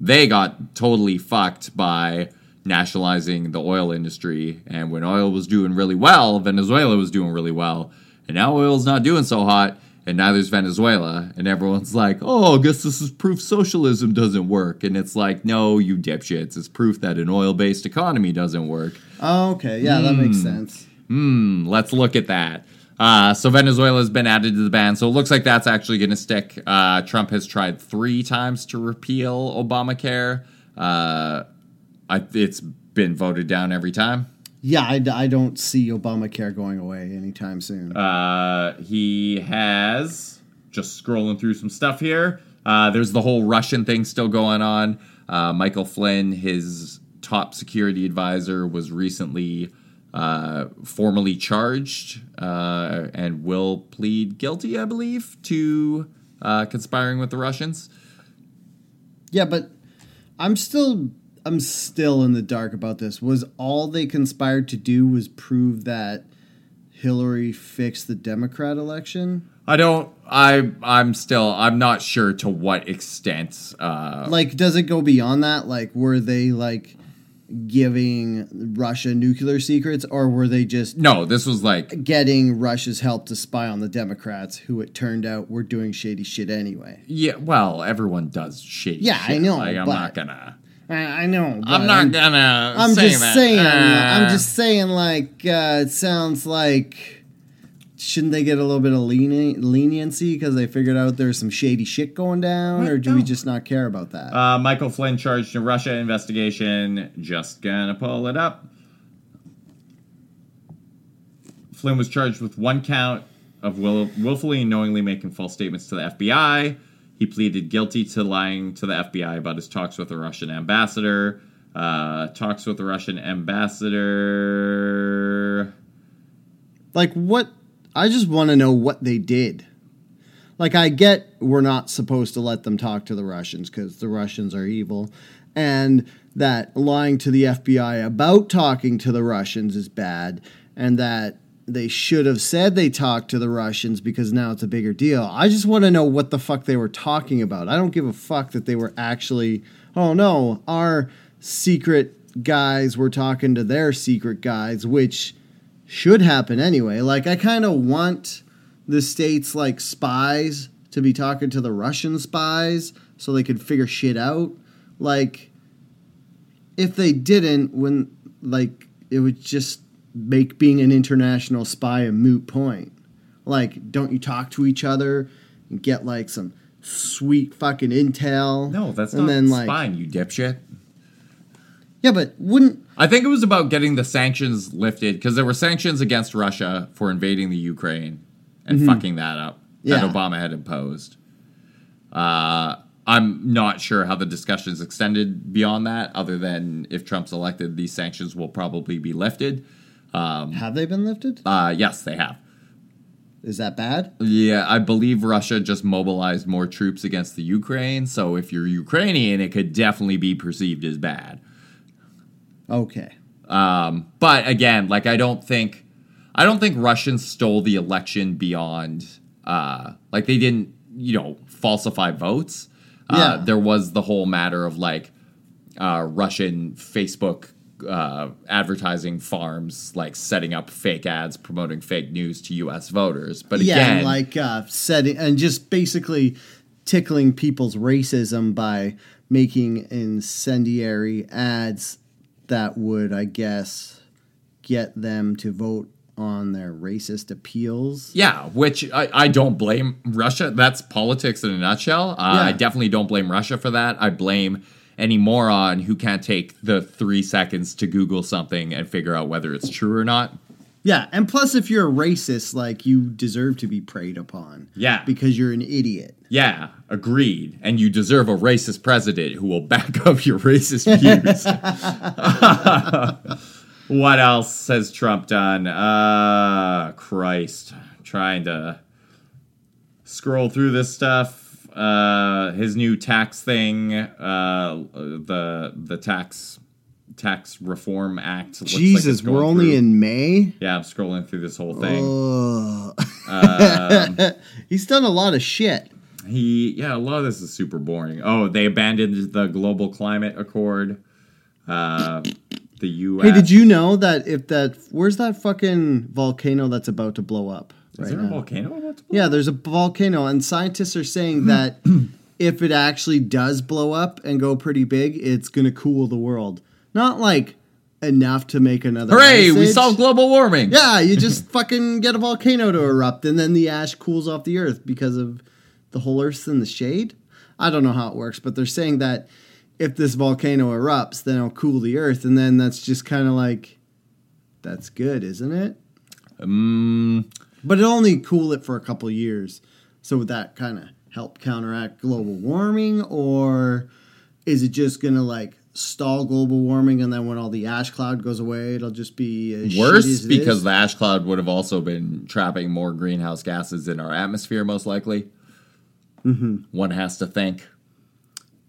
they got totally fucked by nationalizing the oil industry, and when oil was doing really well, Venezuela was doing really well, and now oil's not doing so hot. And neither's Venezuela, and everyone's like, "Oh, I guess this is proof socialism doesn't work." And it's like, "No, you dipshits! It's proof that an oil-based economy doesn't work." Oh, okay, yeah, that makes sense. Hmm, let's look at that. Uh, so Venezuela has been added to the ban, so it looks like that's actually going to stick. Uh, Trump has tried three times to repeal Obamacare. Uh, I, it's been voted down every time. Yeah, I, I don't see Obamacare going away anytime soon. Uh, he has just scrolling through some stuff here. Uh, there's the whole Russian thing still going on. Uh, Michael Flynn, his top security advisor, was recently uh, formally charged uh, and will plead guilty, I believe, to uh, conspiring with the Russians. yeah, but I'm still I'm still in the dark about this. Was all they conspired to do was prove that Hillary fixed the Democrat election? I don't. I I'm still. I'm not sure to what extent. Uh, Like, does it go beyond that? Like, were they like giving Russia nuclear secrets, or were they just no, this was like getting Russia's help to spy on the Democrats, who it turned out were doing shady shit anyway? yeah. Well, everyone does shady. Yeah, I know, Like I'm not gonna. I, I know. I'm not gonna. I'm say just that. saying. Uh, I'm just saying. Like, uh, it sounds like shouldn't they get a little bit of lenient, leniency because they figured out there's some shady shit going down, or do we just not care about that? Uh, Michael Flynn charged in Russia investigation. Just gonna pull it up. Flynn was charged with one count of will- willfully and knowingly making false statements to the FBI. He pleaded guilty to lying to the FBI about his talks with the Russian ambassador. Uh, talks with the Russian ambassador. like, what? I just want to know what they did. Like, I get we're not supposed to let them talk to the Russians because the Russians are evil, and that lying to the FBI about talking to the Russians is bad, and that they should have said they talked to the Russians because now it's a bigger deal. I just want to know what the fuck they were talking about. I don't give a fuck that they were actually, oh no, our secret guys were talking to their secret guys, which should happen anyway. Like, I kind of want the states like spies to be talking to the Russian spies so they could figure shit out. Like, if they didn't, when like it would just make being an international spy a moot point. Like, don't you talk to each other and get like some sweet fucking intel? No, that's and not then, like, spying, you dipshit. Yeah, but wouldn't I think it was about getting the sanctions lifted because there were sanctions against Russia for invading the Ukraine and fucking that up that Yeah. Obama had imposed. Uh, I'm not sure how the discussions extended beyond that, other than if Trump's elected, these sanctions will probably be lifted. Have they been lifted? Uh, yes, they have. Is that bad? Yeah, I believe Russia just mobilized more troops against the Ukraine. So if you're Ukrainian, it could definitely be perceived as bad. Okay. Um, but again, like I don't think, I don't think Russians stole the election beyond, uh, like they didn't, you know, falsify votes. Uh, Yeah. there was the whole matter of like uh, Russian Facebook uh, advertising farms, like setting up fake ads promoting fake news to U.S. voters. But yeah, again, like uh, setting and just basically tickling people's racism by making incendiary ads that would, I guess, get them to vote on their racist appeals. Yeah, which I, I don't blame Russia. That's politics in a nutshell. Uh, I definitely don't blame Russia for that. I blame any moron who can't take the three seconds to Google something and figure out whether it's true or not. Yeah, and plus, if you're a racist, like you deserve to be preyed upon. Yeah. because you're an idiot. Yeah, agreed. And you deserve a racist president who will back up your racist views. what else has Trump done? Uh, Christ. Trying to scroll through this stuff. Uh, his new tax thing, uh, the the tax tax reform act. like Jesus, going we're only through. in May. Yeah, I'm scrolling through this whole thing. Um, He's done a lot of shit. He, yeah, a lot of this is super boring. Oh, they abandoned the global climate accord. Uh, the U.S. Hey, did you know that if that where's that fucking volcano that's about to blow up? Is right there a volcano to Yeah, there's a volcano, and scientists are saying that if it actually does blow up and go pretty big, it's gonna cool the world. Not like enough to make another. Hooray! We solved global warming. Yeah, you just fucking get a volcano to erupt, and then the ash cools off the earth because of the whole Earth's in the shade. I don't know how it works, but they're saying that if this volcano erupts, then it'll cool the Earth, and then that's just kind of like that's good, isn't it? Mm, But it'll only cool it for a couple years. So would that kind of help counteract global warming, or is it just gonna like stall global warming, and then when all the ash cloud goes away, it'll just be worse because is? the ash cloud would have also been trapping more greenhouse gases in our atmosphere, most likely. Mm-hmm. One has to think.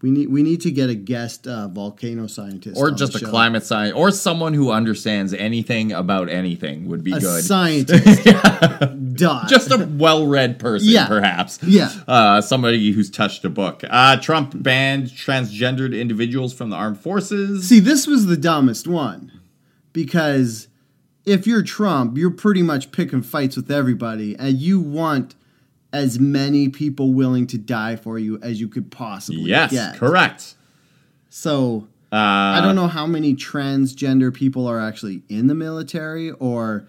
We need we need to get a guest uh, volcano scientist or just a show. climate science, or someone who understands anything about anything would be a good. scientist. Just a well-read person, Yeah. perhaps. Yeah. Uh, somebody who's touched a book. Uh, Trump banned transgendered individuals from the armed forces. See, this was the dumbest one because if you're Trump, you're pretty much picking fights with everybody, and you want as many people willing to die for you as you could possibly yes, get. correct. So Uh, I don't know how many transgender people are actually in the military, or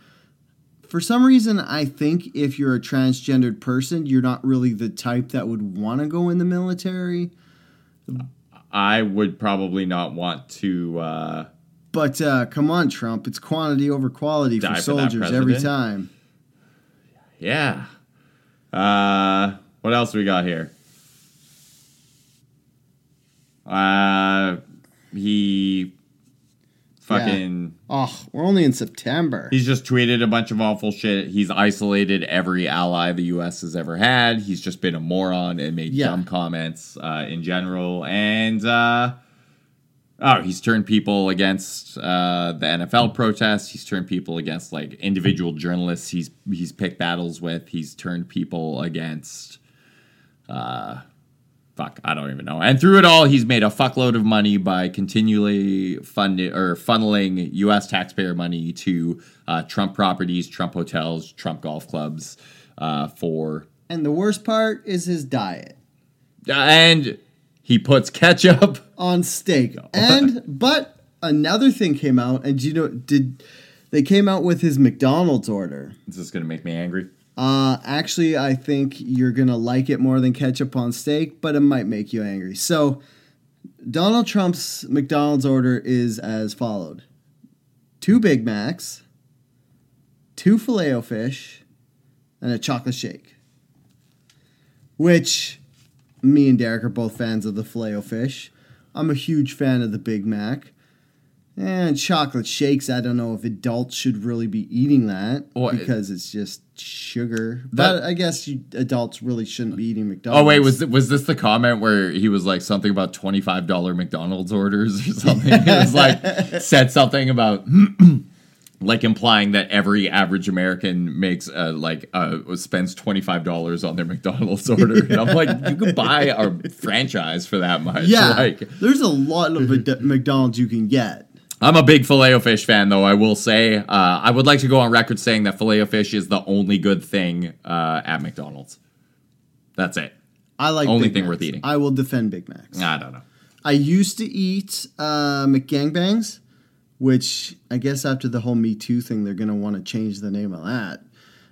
for some reason, I think if you're a transgendered person, you're not really the type that would want to go in the military. I would probably not want to. Uh, But uh, come on, Trump, it's quantity over quality for for soldiers every time. yeah. Uh, what else we got here? Uh, he fucking. Oh, we're only in September. He's just tweeted a bunch of awful shit. He's isolated every ally the U.S. has ever had. He's just been a moron and made Yeah. dumb comments uh, in general. And uh, oh, he's turned people against uh, the NFL protests. He's turned people against like individual journalists. He's he's picked battles with. He's turned people against. Uh, fuck, I don't even know. And through it all, he's made a fuckload of money by continually funding or funneling U.S. taxpayer money to uh, Trump properties, Trump hotels, Trump golf clubs uh, for. and the worst part is his diet And he puts ketchup. on steak. And but another thing came out, and you know did they came out with his McDonald's order? Is this gonna make me angry? Uh, actually, I think you're gonna like it more than ketchup on steak, but it might make you angry. So, Donald Trump's McDonald's order is as followed: two Big Macs, two Filet-O-Fish, and a chocolate shake. Which, me and Derek are both fans of the filet fish. I'm a huge fan of the Big Mac. And chocolate shakes, I don't know if adults should really be eating that Well, it- because it's just sugar. That- but I guess you, adults really shouldn't be eating McDonald's. Oh wait, was was this the comment where he was like something about twenty five dollar McDonald's orders or something? It was like said something about like implying that every average American makes uh, like uh, spends twenty five dollars on their McDonald's order, and I'm like, you could buy a franchise for that much. yeah, like there's a lot of McDonald's you can get. I'm a big filet o fish fan, though. I will say, uh, I would like to go on record saying that filet o fish is the only good thing uh, at McDonald's. That's it. I like Only Big thing Macs. worth eating. I will defend Big Macs. I don't know. I used to eat uh, McGangbangs, which I guess after the whole Me Too thing, they're going to want to change the name of that.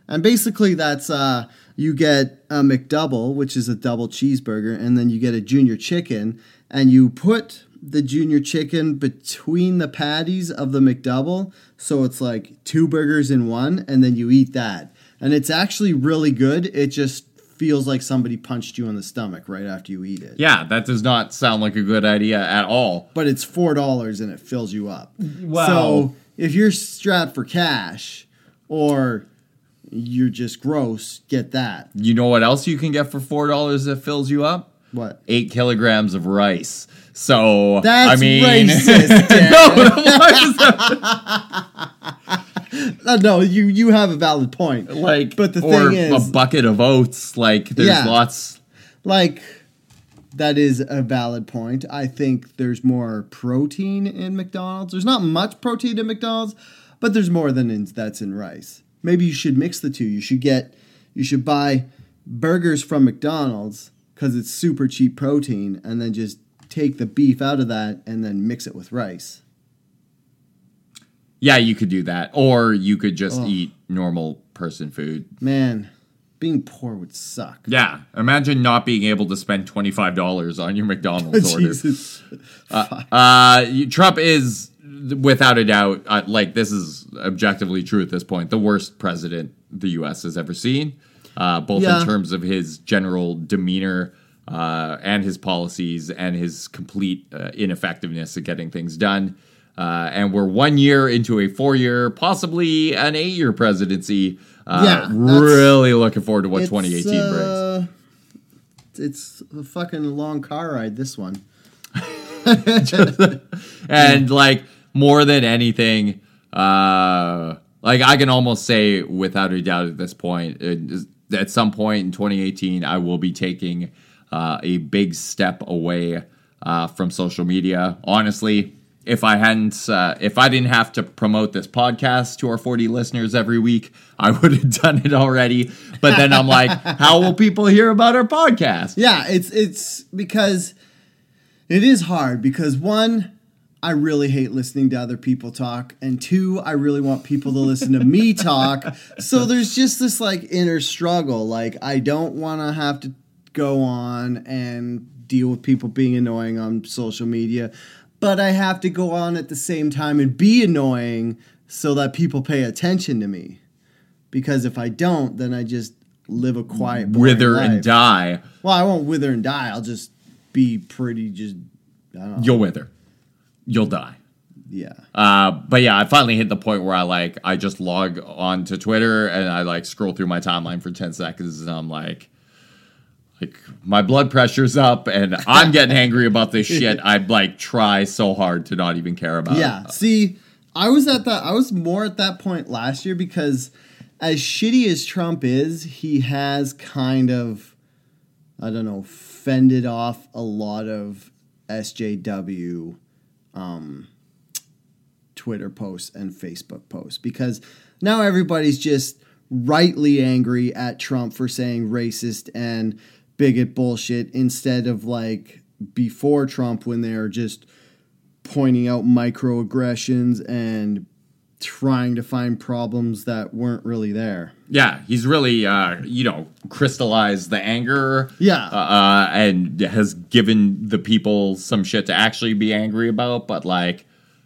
And basically, that's uh, you get a McDouble, which is a double cheeseburger, and then you get a junior chicken, and you put the junior chicken between the patties of the McDouble, so it's like two burgers in one, and then you eat that. And it's actually really good. It just feels like somebody punched you in the stomach right after you eat it. Yeah, that does not sound like a good idea at all. but it's four dollars and it fills you up. Wow. So if you're strapped for cash or you're just gross, get that. You know what else you can get for four dollars that fills you up? What? Eight kilograms of rice. So That's I mean, racist. Dan. no, why is that? Uh, no, you you have a valid point. like, But the or thing is- a bucket of oats. Like, there's Yeah. lots. Like that is a valid point. I think there's more protein in McDonald's. There's not much protein in McDonald's, but there's more than in, that's in rice. Maybe you should mix the two. You should get you should buy burgers from McDonald's cuz it's super cheap protein and then just take the beef out of that and then mix it with rice. Yeah, you could do that, or you could just Ugh. eat normal person food. Man, being poor would suck. Yeah, imagine not being able to spend twenty five dollars on your McDonald's order. Jesus. Uh, you- Trump is without a doubt, uh, like this is objectively true at this point, the worst president the U.S. has ever seen, uh, both Yeah. in terms of his general demeanor uh, and his policies and his complete uh, ineffectiveness at getting things done. Uh, and we're one year into a four-year, possibly an eight-year presidency. Uh, Yeah, really looking forward to what It's, 2018 brings. uh, It's a fucking long car ride, this one. and like more than anything, uh, like I can almost say without a doubt at this point, is- at some point in 2018, I will be taking uh, a big step away uh, from social media. Honestly, if I hadn't, uh, if I didn't have to promote this podcast to our 40 listeners every week, I would have done it already. But then I'm like, how will people hear about our podcast? Yeah, it's it's because it is hard because one, I really hate listening to other people talk, and two, I really want people to listen to me talk. So there's just this like inner struggle. Like I don't want to have to go on and deal with people being annoying on social media, but I have to go on at the same time and be annoying so that people pay attention to me. Because if I don't, then I just live a quiet, Wither and die. Well, I won't wither and die. I'll just be pretty. Just I don't know. You'll wither. You'll die. Yeah. Uh, but yeah, I finally hit the point where I like I just log on to Twitter and I like scroll through my timeline for ten seconds and I'm like, like my blood pressure's up and I'm getting angry about this shit. I'd like try so hard to not even care about Yeah. it. See, I was at that. I was more at that point last year because, as shitty as Trump is, he has kind of, I don't know, fended off a lot of SJW, um, Twitter posts and Facebook posts because now everybody's just rightly angry at Trump for saying racist and bigot bullshit instead of like before Trump when they're just pointing out microaggressions and trying to find problems that weren't really there. Yeah, he's really uh, you know crystallized the anger. Yeah. uh, uh, and has given the people some shit to actually be angry about. But like,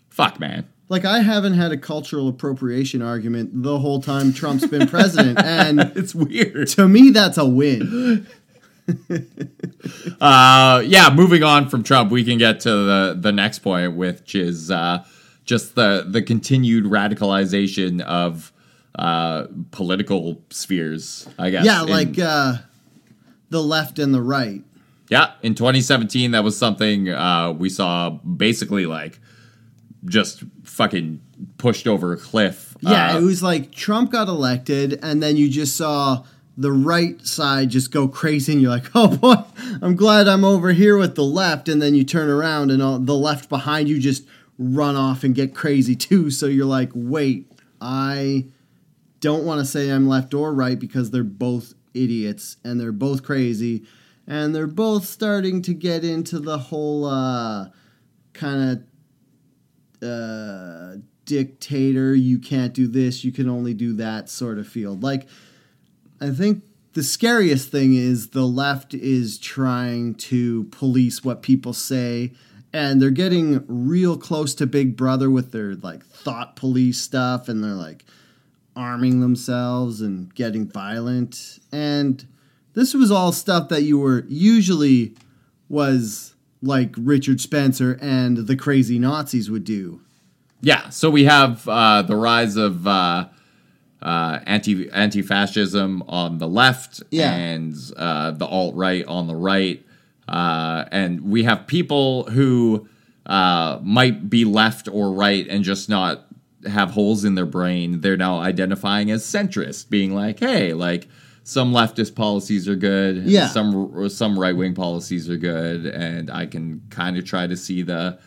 fuck, man. Like I haven't had a cultural appropriation argument the whole time Trump's been president and It's weird. to me that's a win. Uh, yeah, moving on from Trump, we can get to the the next point, which is uh, just the the continued radicalization of uh, political spheres. I guess. Yeah, In- like uh the left and the right. yeah, in 2017, that was something uh, we saw basically like just fucking pushed over a cliff. Yeah, Uh, it was like Trump got elected, and then you just saw the right side just go crazy, and you're like, "Oh boy, I'm glad I'm over here with the left." And then you turn around, and all, the left behind you just run off and get crazy too. So you're like, "Wait, I don't want to say I'm left or right because they're both idiots and they're both crazy, and they're both starting to get into the whole uh, kind of." uh, dictator, you can't do this, you can only do that sort of field. Like, I think the scariest thing is the left is trying to police what people say, and they're getting real close to Big Brother with their like thought police stuff, and they're like arming themselves and getting violent. And this was all stuff that you were usually was like Richard Spencer and the crazy Nazis would do. Yeah, so we have uh, the rise of uh, uh, anti anti fascism on the left Yeah. and uh, the alt right on the right, uh, and we have people who uh, might be left or right and just not have holes in their brain. They're now identifying as centrist, being like, "Hey, like." Some leftist policies are good. Yeah. Some some right wing policies are good, and I can kind of try to see the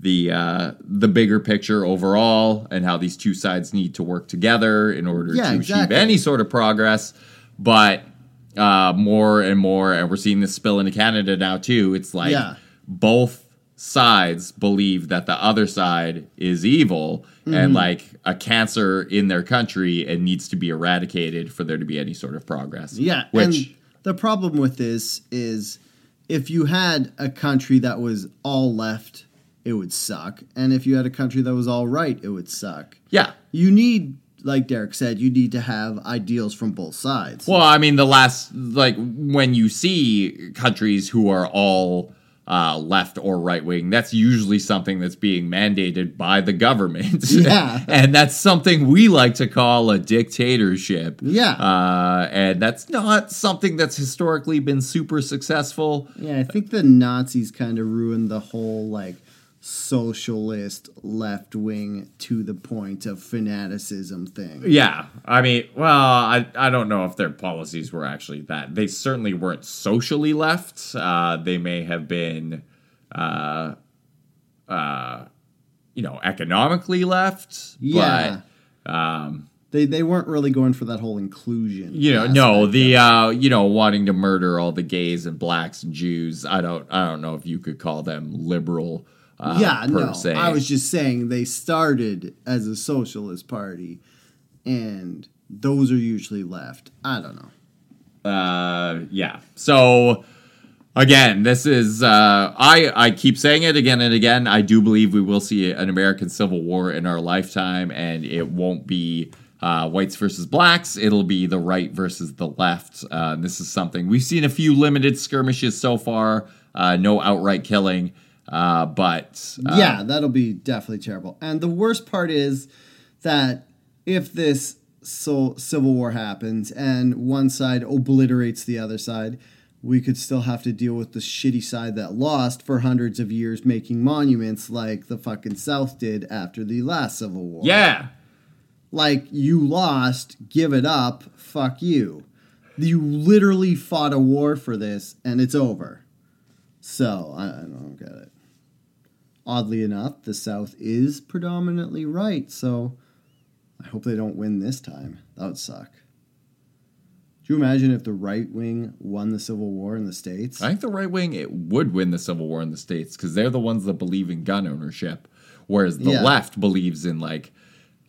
the uh, the bigger picture overall and how these two sides need to work together in order Yeah, to exactly. achieve any sort of progress. But uh, more and more, and we're seeing this spill into Canada now too. It's like Yeah. both sides believe that the other side is evil Mm-hmm. and like a cancer in their country and needs to be eradicated for there to be any sort of progress. Yeah, which and the problem with this is if you had a country that was all left, it would suck, and if you had a country that was all right, it would suck. yeah, You need, like Derek said, you need to have ideals from both sides. Well, I mean, the last like when you see countries who are all uh, left or right wing. That's usually something that's being mandated by the government. Yeah. and that's something we like to call a dictatorship. Yeah. Uh, and that's not something that's historically been super successful. Yeah, I think the Nazis kind of ruined the whole like socialist left wing to the point of fanaticism thing. Yeah, I mean, well, I I don't know if their policies were actually that. They certainly weren't socially left. Uh, they may have been, uh, uh, you know, economically left. Yeah. but um, They they weren't really going for that whole inclusion. you know, no, the uh, you know, wanting to murder all the gays and blacks and Jews. I don't, I don't know if you could call them liberal. Uh, yeah, no. se. I was just saying they started as a socialist party, and those are usually left. I don't know. uh yeah so again this is uh i i keep saying it again and again i do believe we will see an american civil war in our lifetime and it won't be uh, whites versus blacks it'll be the right versus the left uh, this is something we've seen a few limited skirmishes so far uh, no outright killing uh, but uh, yeah, that'll be definitely terrible. And the worst part is that if this so civil war happens and one side obliterates the other side, we could still have to deal with the shitty side that lost for hundreds of years making monuments like the fucking South did after the last civil war. yeah Like you lost, give it up, fuck you. You literally fought a war for this and it's over. So, I, I don't get it. Oddly enough, the South is predominantly right, so I hope they don't win this time. That would suck. Do you imagine if the right wing won the Civil War in the States? I think the right wing it would win the Civil War in the states because they're the ones that believe in gun ownership, whereas the Yeah. left believes in like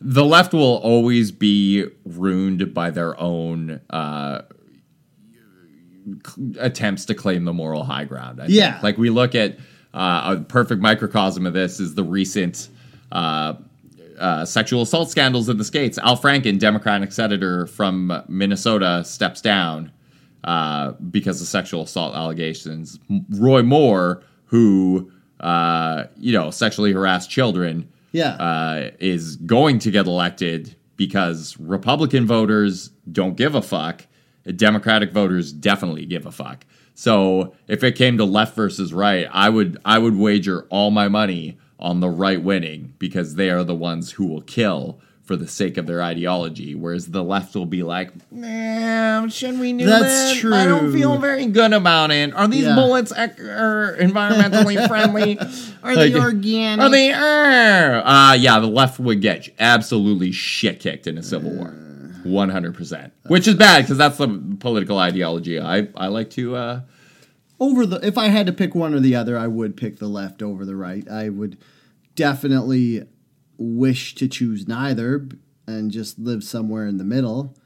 the left will always be ruined by their own uh, c- attempts to claim the moral high ground. I think. Yeah. like we look at uh, a perfect microcosm of this is the recent. Uh, uh, sexual assault scandals in the states. Al Franken, Democratic senator from Minnesota, steps down uh, because of sexual assault allegations. Roy Moore, who uh, you know sexually harassed children, Yeah. uh, is going to get elected because Republican voters don't give a fuck. Democratic voters definitely give a fuck. So if it came to left versus right, I would I would wager all my money on the right winning because they are the ones who will kill for the sake of their ideology, whereas the left will be like, "Man, should we do That's that? I don't feel very good about it. Are these Yeah. bullets ec- er, environmentally friendly? Are Like- they organic? Are they? er?" Uh, yeah, the left would get absolutely shit kicked in a civil war, one hundred percent. Which is bad because that's the political ideology I I like to. Uh, over the if I had to pick one or the other, I would pick the left over the right. I would definitely wish to choose neither and just live somewhere in the middle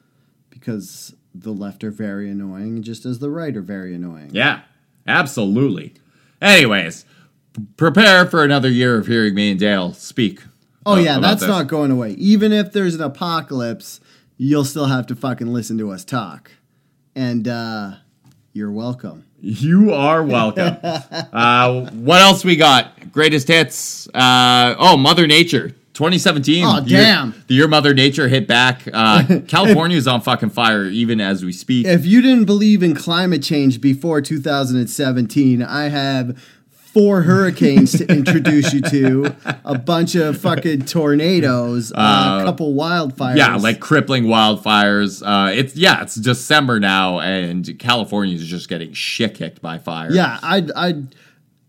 because the left are very annoying just as the right are very annoying. Yeah, absolutely. Anyways, p- prepare for another year of hearing me and Dale speak. Oh yeah, that's this. not going away. Even if there's an apocalypse, you'll still have to fucking listen to us talk. And uh you're welcome. You are welcome. uh, what else we got? Greatest hits. Uh, oh, Mother Nature. 2017. Oh, the year- damn. the year Mother Nature hit back. Uh, California's on fucking fire even as we speak. If you didn't believe in climate change before 2017, I have four hurricanes to introduce you to, a bunch of fucking tornadoes, a couple wildfires. yeah, like crippling wildfires. Uh, it's yeah, it's December now, and California is just getting shit kicked by fire. yeah, I I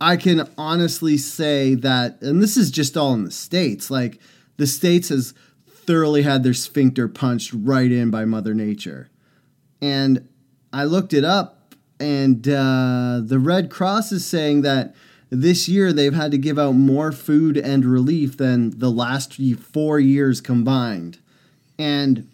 I can honestly say that, and this is just all in the states. Like the states has thoroughly had their sphincter punched right in by Mother Nature, and I looked it up, and uh, the Red Cross is saying that this year they've had to give out more food and relief than the last four years combined, and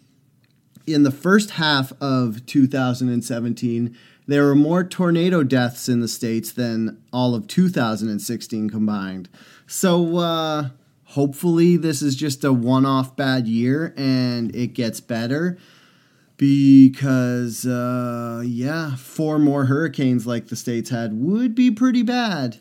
in the first half of 2017, there were more tornado deaths in the states than all of 2016 combined. So, uh, hopefully, this is just a one off bad year and it gets better. because uh, yeah, four more hurricanes like the states had would be pretty bad.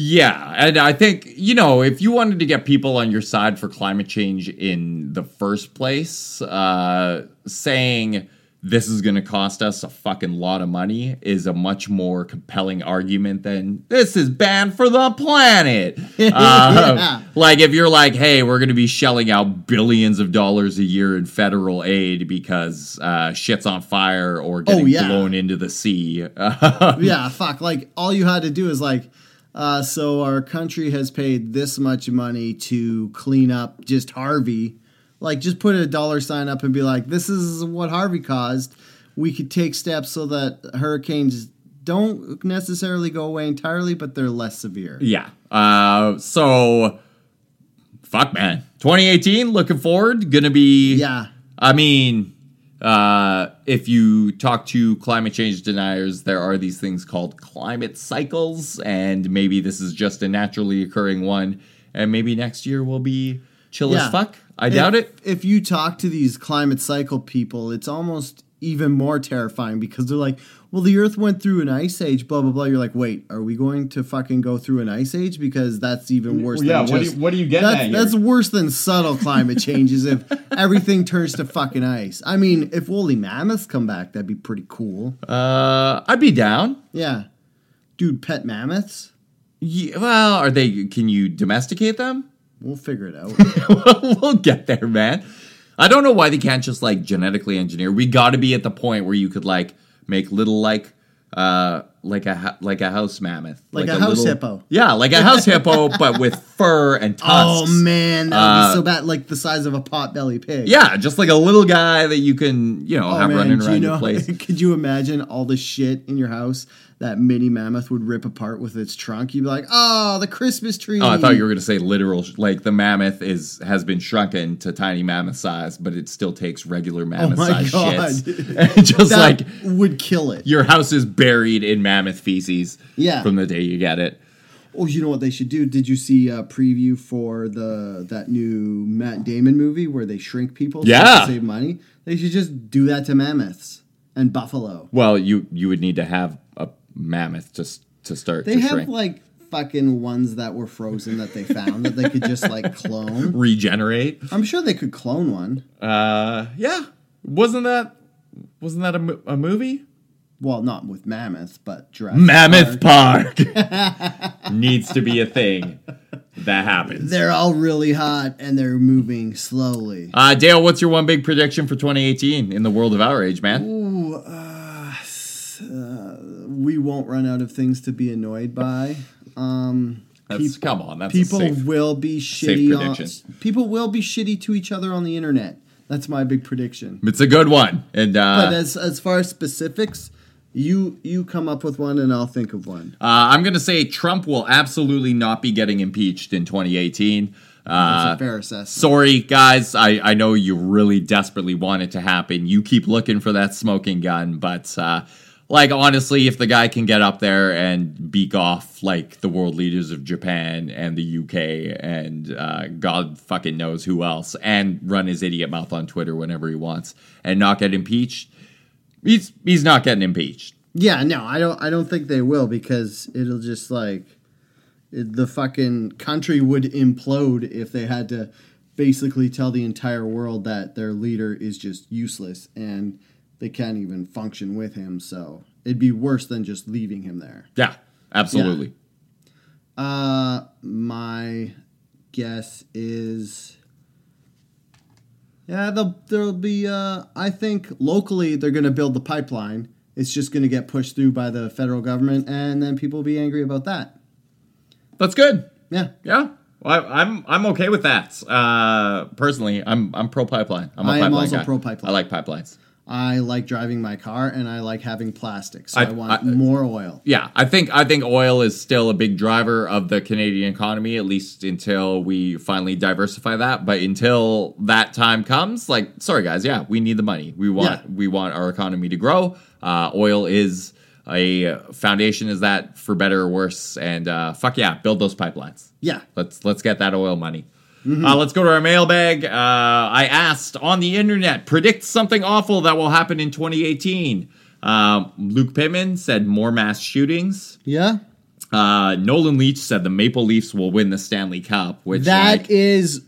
Yeah, and I think, you know, if you wanted to get people on your side for climate change in the first place, uh, saying this is going to cost us a fucking lot of money is a much more compelling argument than this is bad for the planet. Uh, Yeah. Like, if you're like, hey, we're going to be shelling out billions of dollars a year in federal aid because uh, shit's on fire or getting Oh, yeah. blown into the sea. yeah, fuck. Like all you had to do is like, uh, so our country has paid this much money to clean up just Harvey. Like, just put a dollar sign up and be like, this is what Harvey caused. We could take steps so that hurricanes don't necessarily go away entirely, but they're less severe. Yeah. Uh, so, fuck, man. 2018, looking forward. Gonna be. Yeah. I mean, uh, if you talk to climate change deniers, there are these things called climate cycles, and maybe this is just a naturally occurring one, and maybe next year will be chill Yeah. as fuck. I doubt it. If you talk to these climate cycle people, it's almost even more terrifying because they're like, well, the Earth went through an ice age, blah blah blah. You're like, wait, are we going to fucking go through an ice age? Because that's even worse. yeah, than what do you- what do you get That's, at that's worse than subtle climate changes if everything turns to fucking ice. I mean, if woolly mammoths come back, that'd be pretty cool. Uh, I'd be down. Yeah, dude, pet mammoths. Yeah, well, are they? Can you domesticate them? We'll figure it out. we'll get there, man. I don't know why they can't just like genetically engineer. We got to be at the point where you could like make little like uh like a like a house mammoth, Like a house little- hippo. Yeah, like a house hippo, but with fur and tusks. oh man, that would Uh, be so bad. Like the size of a potbelly pig. Yeah, just like a little guy that you can you know Oh, have man, running around you your place. Could you imagine all the shit in your house that mini mammoth would rip apart with its trunk? You'd be like, oh, the Christmas tree. Oh, I thought you were going to say literal. Like the mammoth is has been shrunken to tiny mammoth size, but it still takes regular oh mammoth Oh my size God. shits. just that like would kill it. your house is buried in mammoth feces. Yeah. From the day you get it. Oh, you know what they should do? Did you see a preview for the that new Matt Damon movie where they shrink people Yeah. to save money? They should just do that to mammoths and buffalo. Well, you you would need to have mammoth just to start They to have shrink. like fucking ones that were frozen that they found that they could just like clone. Regenerate. I'm sure they could clone one. Uh, yeah. Wasn't that wasn't that a, a movie? Well, not with mammoths, but Jurassic Mammoth Park. Park needs to be a thing that happens. They're all really hot and they're moving slowly. Uh, Dale, what's your one big prediction for 2018 in the world of our age, man? Ooh, we won't run out of things to be annoyed by. Um, That's peop- come on. That's people a safe. will be shitty. On, people will be shitty to each other on the internet. That's my big prediction. It's a good one, and uh, But as as far as specifics, you you come up with one and I'll think of one. uh, I'm gonna say Trump will absolutely not be getting impeached in 2018. That's Uh, a fair assessment. Sorry, guys. I, I know you really desperately want it to happen. You keep looking for that smoking gun, but uh, like honestly, if the guy can get up there and beak off like the world leaders of Japan and the UK and uh, God fucking knows who else, and run his idiot mouth on Twitter whenever he wants, and not get impeached, he's he's not getting impeached. Yeah, no, I don't. I don't think they will because it'll just like it, the fucking country would implode if they had to basically tell the entire world that their leader is just useless and they can't even function with him. So it'd be worse than just leaving him there. Yeah, absolutely. Uh, my guess is. Yeah, there'll, there'll be. Uh, I think locally they're going to build the pipeline. It's just going to get pushed through by the federal government, and then people will be angry about that. That's good. Yeah, Yeah, well, I, I'm I'm okay with that. Uh, personally, I'm I'm pro pipeline. I'm a I am pipeline also guy. pro pipeline. I like pipelines. I like driving my car, and I like having plastic, so I, I- want I- more oil. Yeah, I think I think oil is still a big driver of the Canadian economy, at least until we finally diversify that. But until that time comes, like, sorry guys, yeah, we need the money. We want Yeah. we want our economy to grow. Uh, oil is a foundation, is that for better or worse? And uh, fuck yeah, build those pipelines. Yeah, Let's let's get that oil money. Uh, let's go to our mailbag. Uh, I asked on the internet, predict something awful that will happen in 2018. Um, Luke Pittman said more mass shootings. Yeah. Uh, Nolan Leach said the Maple Leafs will win the Stanley Cup, which That is like,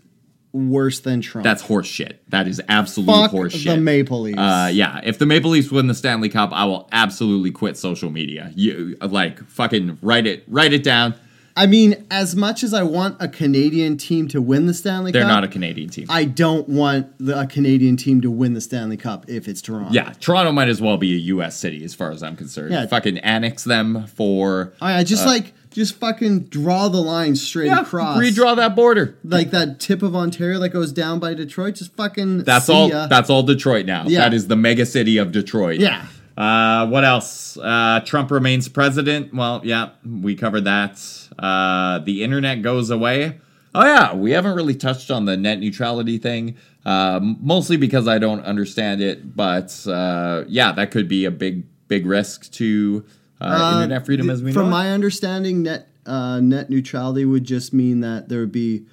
worse than Trump. that's horseshit. That is absolute Fuck horse the. Maple Leafs. Uh, yeah, if the Maple Leafs win the Stanley Cup, I will absolutely quit social media. You like fucking write it, write it down. I mean, as much as I want a Canadian team to win the Stanley Cup. They're Cup, not a Canadian team. I don't want the, a Canadian team to win the Stanley Cup if it's Toronto. yeah, Toronto might as well be a U.S. city as far as I'm concerned. Yeah. Fucking annex them for I, I just like just fucking draw the line straight Uh, yeah, across. redraw that border. like that tip of Ontario that goes down by Detroit. Just fucking. That's all. ya. That's all Detroit now. Yeah. That is the mega city of Detroit. yeah. Uh, what else? Uh, Trump remains president. Well, yeah, we covered that. Uh, the internet goes away. Oh yeah, we haven't really touched on the net neutrality thing, um, mostly because I don't understand it. But uh, yeah, that could be a big, big risk to uh, Uh, internet freedom th- as we From know. it. my understanding, net uh, net neutrality would just mean that there would be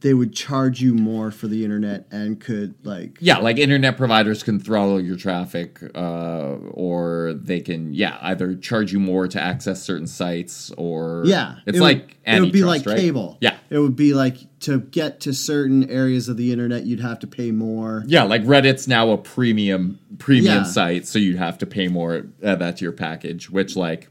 they would charge you more for the internet and could like yeah, like internet providers can throttle your traffic, uh, or they can, yeah, either charge you more to access certain sites, or Yeah, it's it would- like it would be like right? cable. Yeah, it would be like to get to certain areas of the internet, you'd have to pay more. Yeah, like Reddit's now a premium premium Yeah. site, so you'd have to pay more. Add that to your package. Which, like,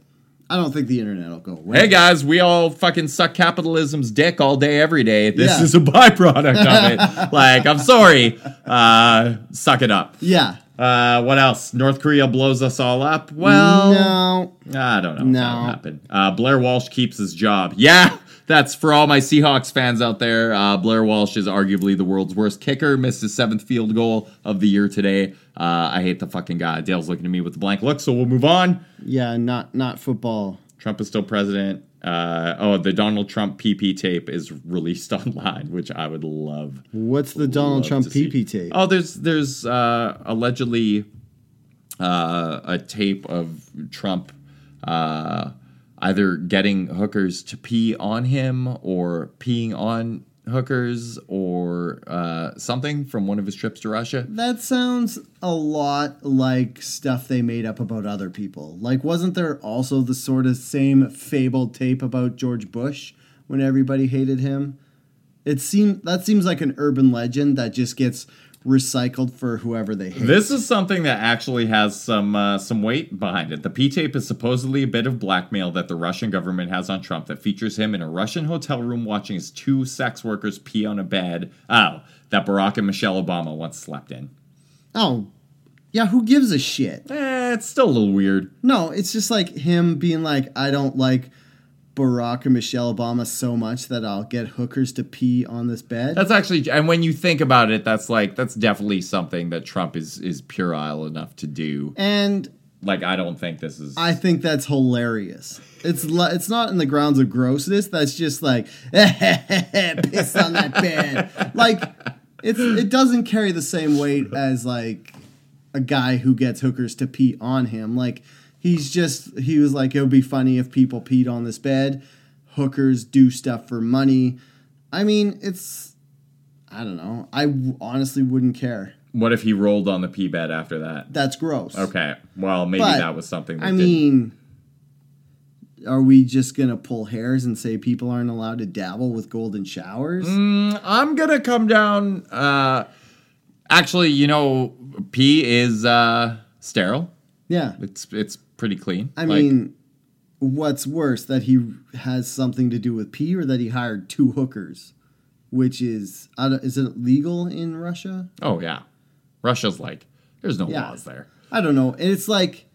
I don't think the internet will go away. hey guys, we all fucking suck capitalism's dick all day, every day. This Yeah. is a byproduct of it. like, I'm sorry, uh, suck it up. Yeah. Uh, what else? North Korea blows us all up. Well, no. I don't know. No. If that'll happen. Uh, Blair Walsh keeps his job. Yeah, that's for all my Seahawks fans out there. Uh, Blair Walsh is arguably the world's worst kicker. Missed his seventh field goal of the year today. Uh, I hate the fucking guy. Dale's looking at me with a blank look, so we'll move on. Yeah, not not football. Trump is still president. Uh, oh, the Donald Trump PP tape is released online, which I would love. What's the Donald Trump. PP tape? Oh, there's there's uh, allegedly uh, a tape of Trump uh, either getting hookers to pee on him or peeing on hookers or uh, something from one of his trips to Russia. That sounds a lot like stuff they made up about other people. Like, wasn't there also the sort of same fabled tape about George Bush when everybody hated him? It seemed that seems like an urban legend that just gets recycled for whoever they hate. This is something that actually has some uh, some weight behind it. The P tape is supposedly a bit of blackmail that the Russian government has on Trump that features him in a Russian hotel room watching his two sex workers pee on a bed. Oh, that Barack and Michelle Obama once slept in. oh, yeah. Who gives a shit? Eh, it's still a little weird. No, it's just like him being like, I don't like Barack and Michelle Obama so much that I'll get hookers to pee on this bed. That's actually, and when you think about it, that's like that's definitely something that Trump is is puerile enough to do. and Like, I don't think this is. I think that's hilarious. It's it's not in the grounds of grossness. That's just like piss on that bed. Like it's it doesn't carry the same weight as like a guy who gets hookers to pee on him. Like he's just he was like it would be funny if people peed on this bed. Hookers do stuff for money. I mean, it's I don't know. I w- honestly wouldn't care. what if he rolled on the pee bed after that? That's gross. Okay, well maybe But, that was something. That I did- mean, are we just gonna pull hairs and say people aren't allowed to dabble with golden showers? Mm, I'm gonna come down. Uh, actually, you know, pee is uh, sterile. Yeah, It's it's pretty clean. I Like, mean, what's worse that he has something to do with pee, or that he hired two hookers, which is is it legal in Russia? oh yeah, Russia's like there's no Yeah. laws there. I don't know. It's like,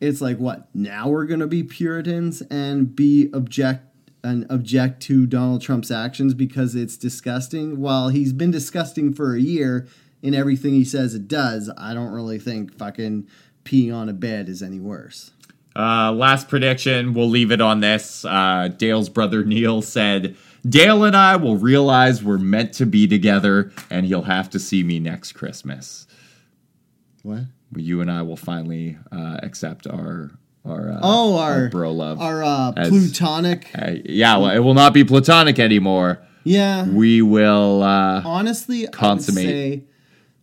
it's like what? Now we're gonna be Puritans and be object and object to Donald Trump's actions because it's disgusting. While he's been disgusting for a year in everything he says it does, I don't really think fucking peeing on a bed is any worse. Uh, last prediction. We'll leave it on this. Uh, Dale's brother Neil said, "Dale and I will realize we're meant to be together, and he'll have to see me next Christmas. What? You and I will finally uh, accept our our uh, Oh, our, bro love. our uh, as- plutonic. Uh, yeah, well, it will not be platonic anymore. Yeah. we will. Uh, Honestly, Consummate.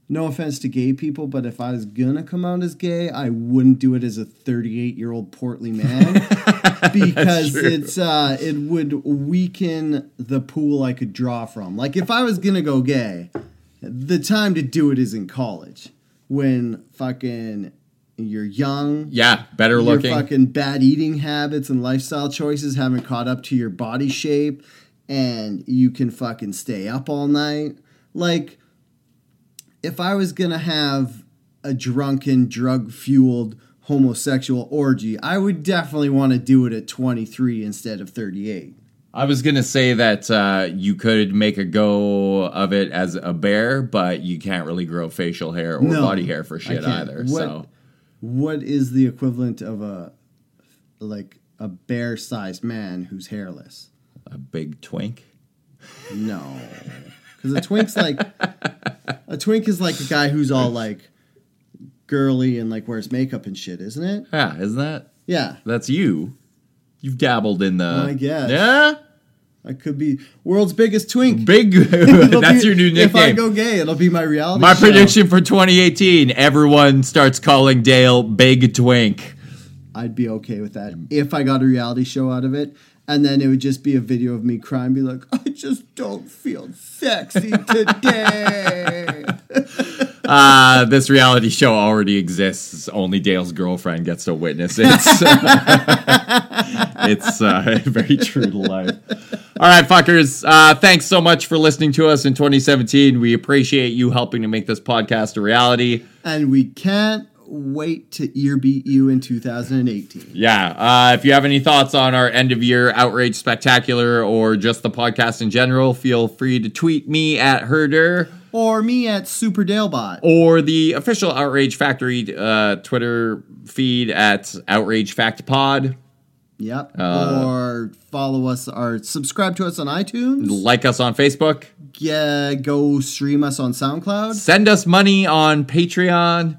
I would say, no offense to gay people, but if I was gonna come out as gay, I wouldn't do it as a 38 year old portly man because it's uh, it would weaken the pool I could draw from. Like if I was gonna go gay, the time to do it is in college when fucking you're young. yeah, better Your looking. fucking bad eating habits and lifestyle choices haven't caught up to your body shape, and you can fucking stay up all night. Like, if I was gonna have a drunken, drug fueled homosexual orgy, I would definitely want to do it at 23 instead of 38. I was gonna say that uh, you could make a go of it as a bear, but you can't really grow facial hair or No, body hair for shit either. What- So What is the equivalent of a like a bear sized man who's hairless? a big twink. No, because a twink's like a twink is like a guy who's all like girly and like wears makeup and shit, isn't it? Yeah, isn't that Yeah, that's you? You've dabbled in the. I guess. Yeah, I could be world's biggest twink. big. That's be- your new nickname. If I go gay, it'll be my reality. My show. prediction for 2018: everyone starts calling Dale Big Twink. I'd be okay with that if I got a reality show out of it. And then it would just be a video of me crying, be like, I just don't feel sexy today. Uh, this reality show already exists. Only Dale's girlfriend gets to witness it. it's uh, very true to life. All right, fuckers. Uh, thanks so much for listening to us in 2017. We appreciate you helping to make this podcast a reality. and we can't wait to earbeat you in 2018. Yeah. Uh, if you have any thoughts on our end of year outrage spectacular or just the podcast in general, feel free to tweet me at Herder Or me at Super Dalebot. or the official Outrage Factory uh, Twitter feed at Outrage Fact Pod. Yep. Uh, or follow us or subscribe to us on iTunes. Like us on Facebook. Yeah, go stream us on SoundCloud Send us money on Patreon.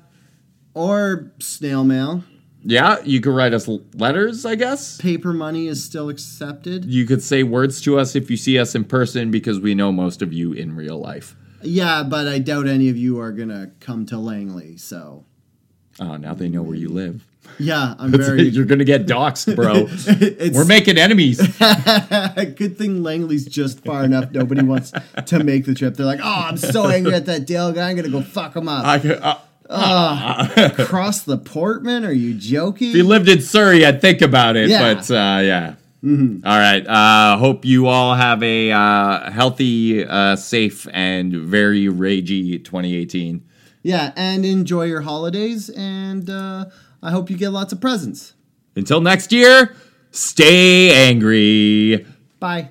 Or snail mail. Yeah, you could write us letters, I guess. Paper money is still accepted. You could say words to us if you see us in person because we know most of you in real life. Yeah, but I doubt any of you are gonna come to Langley. So Oh, now they know where you live. yeah, I'm very. You're gonna get doxxed, bro. We're making enemies. good thing Langley's just far enough. Nobody wants to make the trip. They're like, oh, I'm so angry at that Dale guy. I'm gonna go fuck him up. I could, uh, uh, Cross the Port Mann? Are you joking? if you lived in Surrey, I'd think about it. Yeah. But uh, yeah. All right. Uh, hope you all have a uh, healthy, uh, safe, and very ragey 2018. yeah, and enjoy your holidays. And uh, I hope you get lots of presents. Until next year, stay angry. Bye.